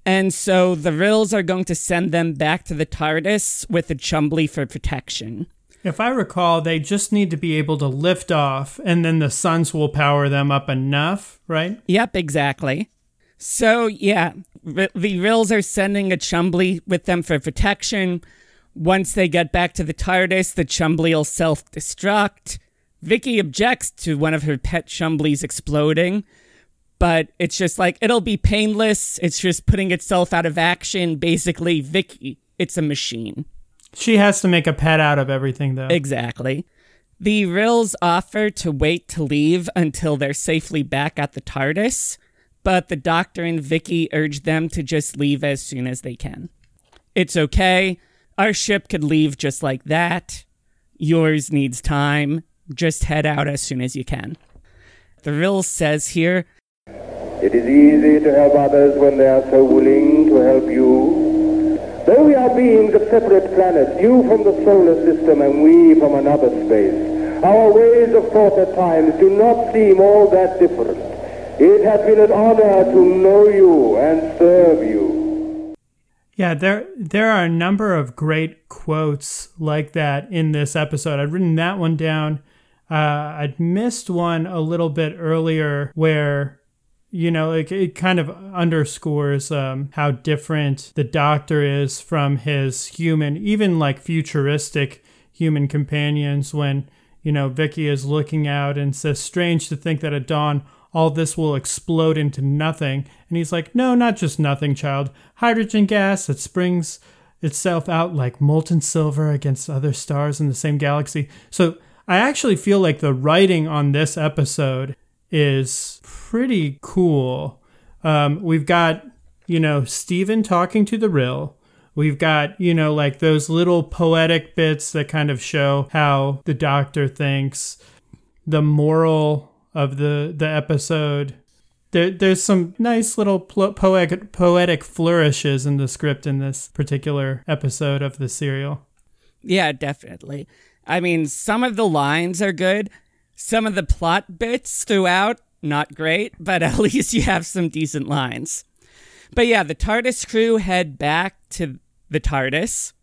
and so the Rills are going to send them back to the TARDIS with a Chumbly for protection. If I recall, they just need to be able to lift off, and then the suns will power them up enough, right? Yep, exactly. So, yeah, the Rills are sending a Chumbly with them for protection. Once they get back to the TARDIS, the Chumbly will self destruct. Vicky objects to one of her pet Chumblies exploding, but it's just like, it'll be painless. It's just putting itself out of action. Basically, Vicky, it's a machine. She has to make a pet out of everything, though. Exactly. The Rills offer to wait to leave until they're safely back at the TARDIS, but the Doctor and Vicky urge them to just leave as soon as they can. It's okay. Our ship could leave just like that. Yours needs time. Just head out as soon as you can. The Rill says here It is easy to help others when they are so willing to help you. Though we are beings of separate planets, you from the solar system and we from another space, our ways of thought at times do not seem all that different. It has been an honor to know you and serve you. Yeah, there there are a number of great quotes like that in this episode. I've written that one down. Uh, I'd missed one a little bit earlier where you know it, it kind of underscores um, how different the doctor is from his human even like futuristic human companions when you know vicky is looking out and says strange to think that at dawn all this will explode into nothing and he's like no not just nothing child hydrogen gas that springs itself out like molten silver against other stars in the same galaxy so i actually feel like the writing on this episode is pretty cool. Um, we've got, you know, Steven talking to the Rill. We've got, you know, like those little poetic bits that kind of show how the doctor thinks. The moral of the the episode. There, there's some nice little poetic poetic flourishes in the script in this particular episode of the serial. Yeah, definitely. I mean, some of the lines are good. Some of the plot bits throughout, not great, but at least you have some decent lines. But yeah, the TARDIS crew head back to the TARDIS.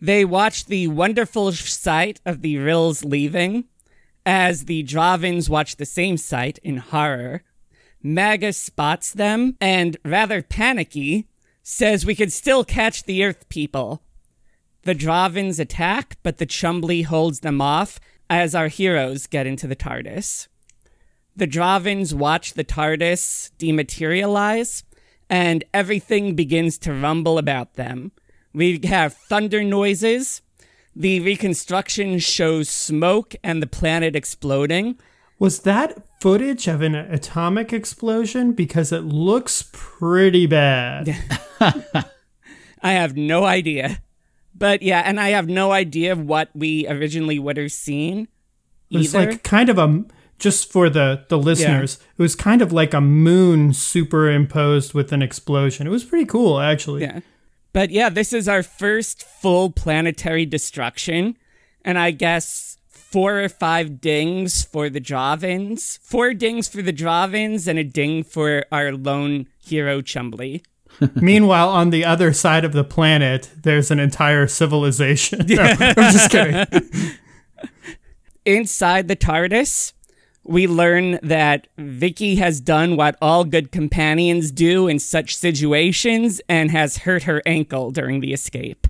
They watch the wonderful sight of the Rills leaving, as the Drahvins watch the same sight in horror. Magus spots them and, rather panicky, says we could still catch the Earth people. The Drahvins attack, but the Chumbly holds them off as our heroes get into the TARDIS. The Drahvins watch the TARDIS dematerialize, and everything begins to rumble about them. We have thunder noises. The reconstruction shows smoke and the planet exploding. Was that footage of an atomic explosion? Because it looks pretty bad. I have no idea. But yeah, and I have no idea what we originally would have seen. It was like kind of a just for the the listeners. Yeah. It was kind of like a moon superimposed with an explosion. It was pretty cool, actually. Yeah. But yeah, this is our first full planetary destruction, and I guess four or five dings for the Drahvins, four dings for the Drahvins, and a ding for our lone hero Chumbly. Meanwhile, on the other side of the planet, there's an entire civilization. No, I'm just kidding. Inside the TARDIS, we learn that Vicky has done what all good companions do in such situations and has hurt her ankle during the escape.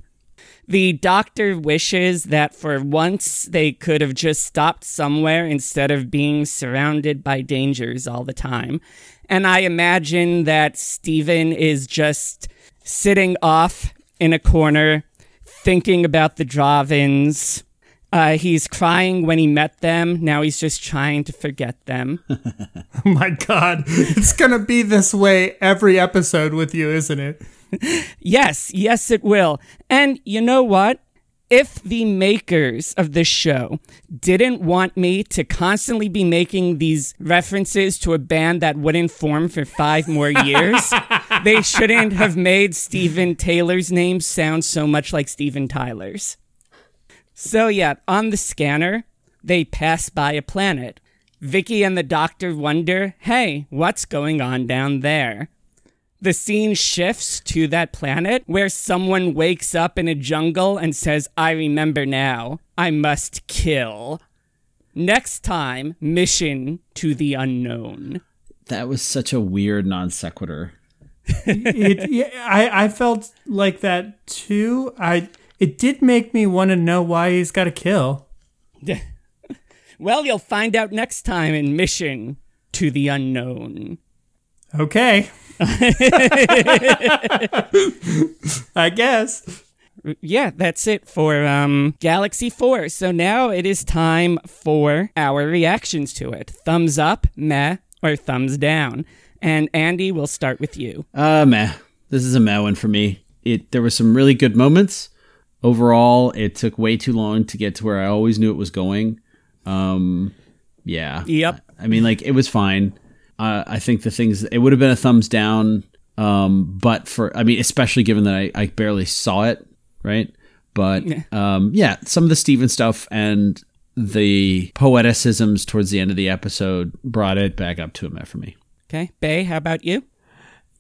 The doctor wishes that for once they could have just stopped somewhere instead of being surrounded by dangers all the time. And I imagine that Steven is just sitting off in a corner thinking about the Drahvins. Uh, he's crying when he met them. Now he's just trying to forget them. oh my God. It's going to be this way every episode with you, isn't it? yes, yes, it will. And you know what? If the makers of this show didn't want me to constantly be making these references to a band that wouldn't form for five more years, they shouldn't have made Steven Taylor's name sound so much like Steven Tyler's. So, yeah, on the scanner, they pass by a planet. Vicky and the doctor wonder, hey, what's going on down there? the scene shifts to that planet where someone wakes up in a jungle and says, I remember now. I must kill. Next time, mission to the unknown. That was such a weird non sequitur. it, yeah, I, I felt like that too. I it did make me want to know why he's got to kill. well, you'll find out next time in Mission to the Unknown. Okay. I guess. Yeah, that's it for um, Galaxy 4. So now it is time for our reactions to it. Thumbs up, meh, or thumbs down. And Andy, we'll start with you. Uh, meh. This is a meh one for me. It there were some really good moments. Overall, it took way too long to get to where I always knew it was going. Um, yeah. Yep. I mean, like it was fine. Uh, I think the things it would have been a thumbs down. Um, but for I mean, especially given that I, I barely saw it, right? But Yeah. um, yeah, some of the Steven stuff and the poeticisms towards the end of the episode brought it back up to a Met for me. Okay. Bay, how about you?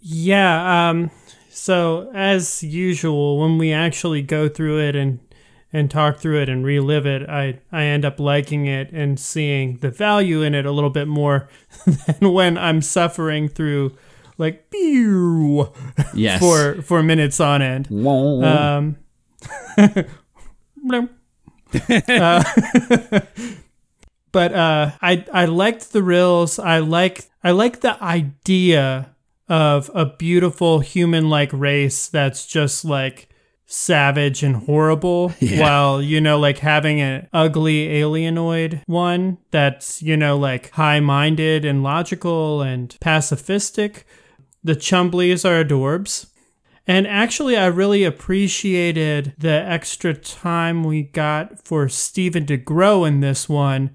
Yeah. Um, so as usual, when we actually go through it and and talk through it and relive it, I I end up liking it and seeing the value in it a little bit more than when I'm suffering through like pew Yes. for for minutes on end. Um. Uh, but uh, I I liked the rills. I like I like the idea of a beautiful human like race that's just like savage and horrible Yeah. while you know like having an ugly alienoid one that's you know like high-minded and logical and pacifistic the chumblies are adorbs and actually, I really appreciated the extra time we got for Steven to grow in this one.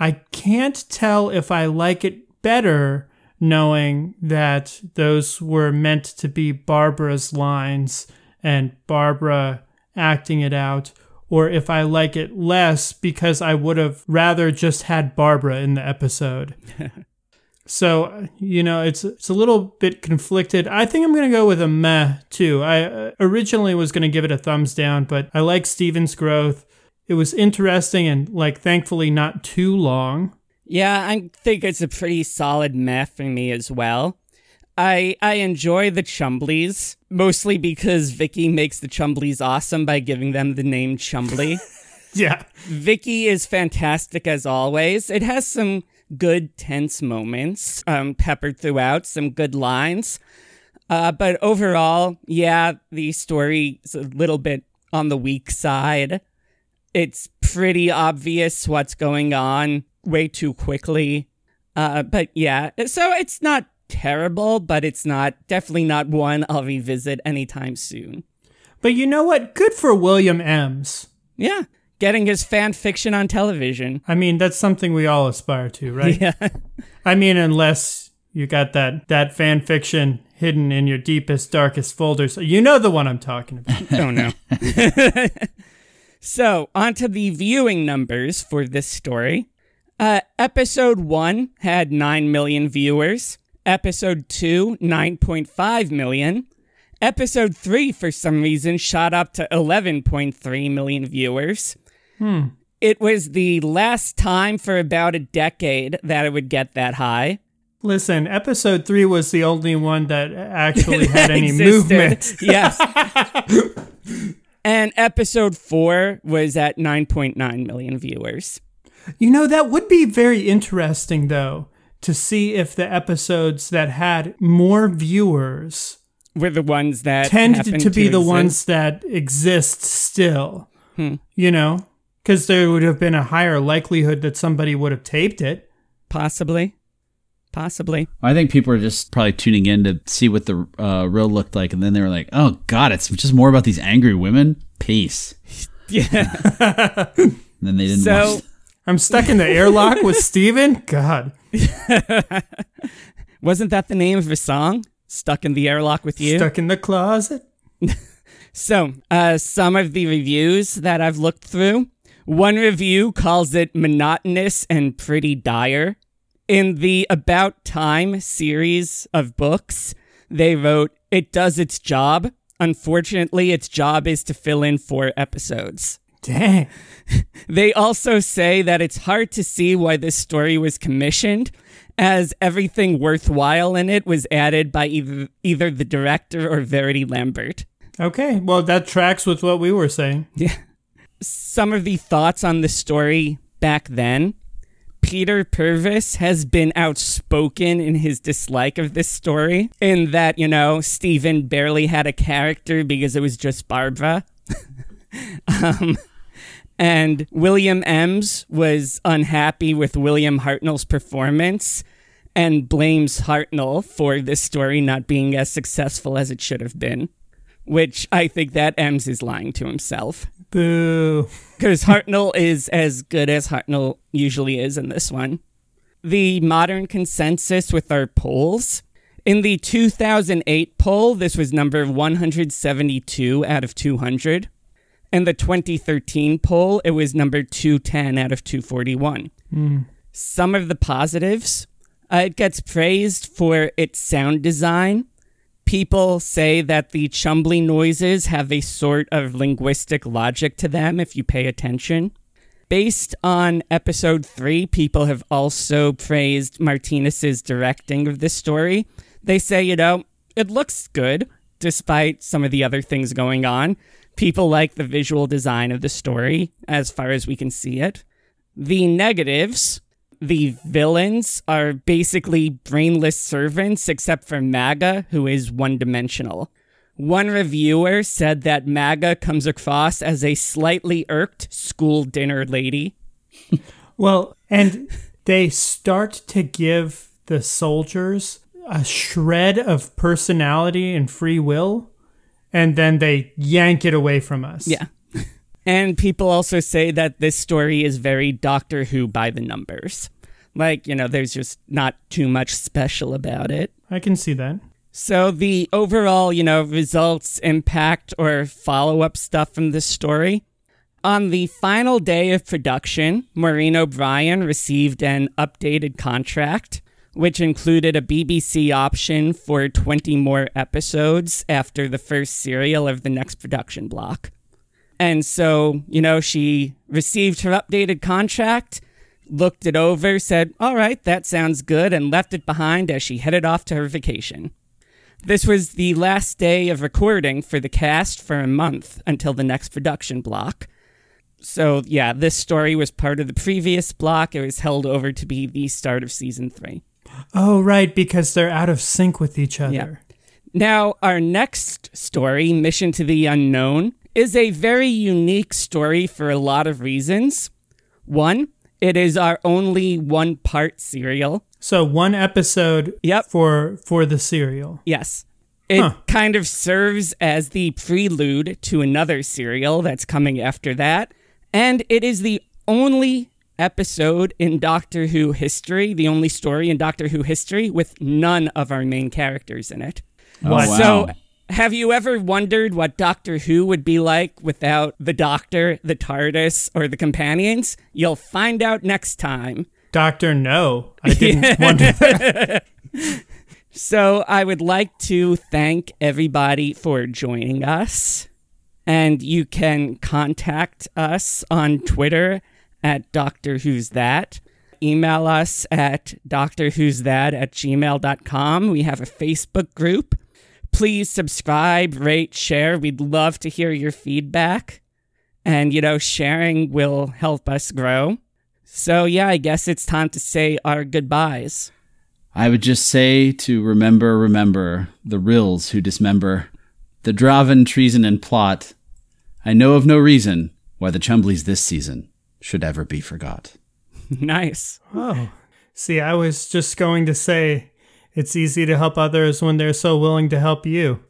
I can't tell if I like it better knowing that those were meant to be Barbara's lines and Barbara acting it out, or if I like it less because I would have rather just had Barbara in the episode. So you know, it's it's a little bit conflicted. I think I'm gonna go with a meh too. I uh, originally was gonna give it a thumbs down, but I like Steven's growth. It was interesting and like thankfully not too long. Yeah, I think it's a pretty solid meh for me as well. I I enjoy the Chumblies mostly because Vicky makes the Chumblies awesome by giving them the name Chumbly. Yeah, Vicky is fantastic as always. It has some good tense moments um, peppered throughout, some good lines. Uh, but overall, yeah, the story is a little bit on the weak side. It's pretty obvious what's going on way too quickly. Uh, but yeah, so it's not terrible, but it's not definitely not one I'll revisit anytime soon. but you know what? Good for William Emms. Yeah, getting his fan fiction on television. I mean, that's something we all aspire to, right? Yeah. I mean, unless you got that that fan fiction hidden in your deepest, darkest folders. You know the one I'm talking about. oh no. so, on to the viewing numbers for this story. Uh, episode 1 had 9 million viewers. Episode 2, 9.5 million. Episode 3, for some reason, shot up to 11.3 million viewers. Hmm. It was the last time for about a decade that it would get that high. Listen, episode three was the only one that actually had any movement. Yes. and episode 4 was at 9.9 million viewers. You know, that would be very interesting, though, to see if the episodes that had more viewers were the ones that tend happened to be the exist. ones that exist still. Hmm. You know, because there would have been a higher likelihood that somebody would have taped it. Possibly. Possibly. I think people are just probably tuning in to see what the uh, real looked like, and then they were like, "Oh God, it's just more about these angry women." Peace. Yeah. And then they didn't. So- watch. I'm stuck in the airlock with Steven? God. Wasn't that the name of a song? Stuck in the airlock with you? Stuck in the closet. So, uh, some of the reviews that I've looked through. One review calls it monotonous and pretty dire. In the About Time series of books, they wrote, It does its job. Unfortunately, its job is to fill in four episodes. Dang. They also say that it's hard to see why this story was commissioned, as everything worthwhile in it was added by either, either the director or Verity Lambert. Okay, well, that tracks with what we were saying. Yeah. Some of the thoughts on the story back then. Peter Purves has been outspoken in his dislike of this story, in that, you know, Steven barely had a character because it was just Barbara. um, and William Emms was unhappy with William Hartnell's performance and blames Hartnell for this story not being as successful as it should have been. which I think that Ems is lying to himself. Boo. Because Hartnell is as good as Hartnell usually is in this one. The modern consensus with our polls. In the 2008 poll, this was number 172 out of 200. In the 2013 poll, it was number 210 out of 241. Some of the positives uh, it gets praised for its sound design. People say that the chumbly noises have a sort of linguistic logic to them if you pay attention. Based on episode three, people have also praised Martinus's directing of this story. They say, you know, it looks good despite some of the other things going on. People like the visual design of the story as far as we can see it. The negatives the villains are basically brainless servants except for Maaga, who is one dimensional. One reviewer said that Maaga comes across as a slightly irked school dinner lady. Well, and they start to give the soldiers a shred of personality and free will, and then they yank it away from us. Yeah. And people also say that this story is very Doctor Who by the numbers. Like, you know, there's just not too much special about it. I can see that. So the overall, you know, results, impact, or follow up stuff from this story. On the final day of production, Maureen O'Brien received an updated contract, which included a BBC option for 20 more episodes after the first serial of the next production block. And so, you know, she received her updated contract, looked it over, said, All right, that sounds good, and left it behind as she headed off to her vacation. This was the last day of recording for the cast for a month until the next production block. So, yeah, this story was part of the previous block. It was held over to be the start of season three. Oh, right, because they're out of sync with each other. Yeah. Now, our next story, Mission to the Unknown, is a very unique story for a lot of reasons. One, it is our only one part serial. So one episode Yep. for for the serial. Yes. It Huh. kind of serves as the prelude to another serial that's coming after that. And it is the only episode in Doctor Who history, the only story in Doctor Who history with none of our main characters in it. Oh, wow. So, have you ever wondered what Doctor Who would be like without the Doctor, the TARDIS, or the companions? You'll find out next time. Doctor No. I didn't wonder that. So I would like to thank everybody for joining us. And you can contact us on Twitter at Doctor Who's That. Email us at Doctor Who's That at gmail.com. We have a Facebook group. Please subscribe, rate, share. We'd love to hear your feedback. And, you know, sharing will help us grow. So, yeah, I guess it's time to say our goodbyes. I would just say to remember, remember the rills who dismember, the Drahvin treason and plot. I know of no reason why the Chumblies this season should ever be forgot. nice. Oh. See, I was just going to say it's easy to help others when they're so willing to help you,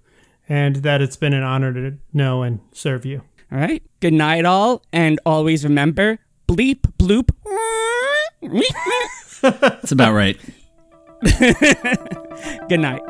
and that it's been an honor to know and serve you. All right. Good night, all. And always remember bleep, bloop. That's about right. Good night.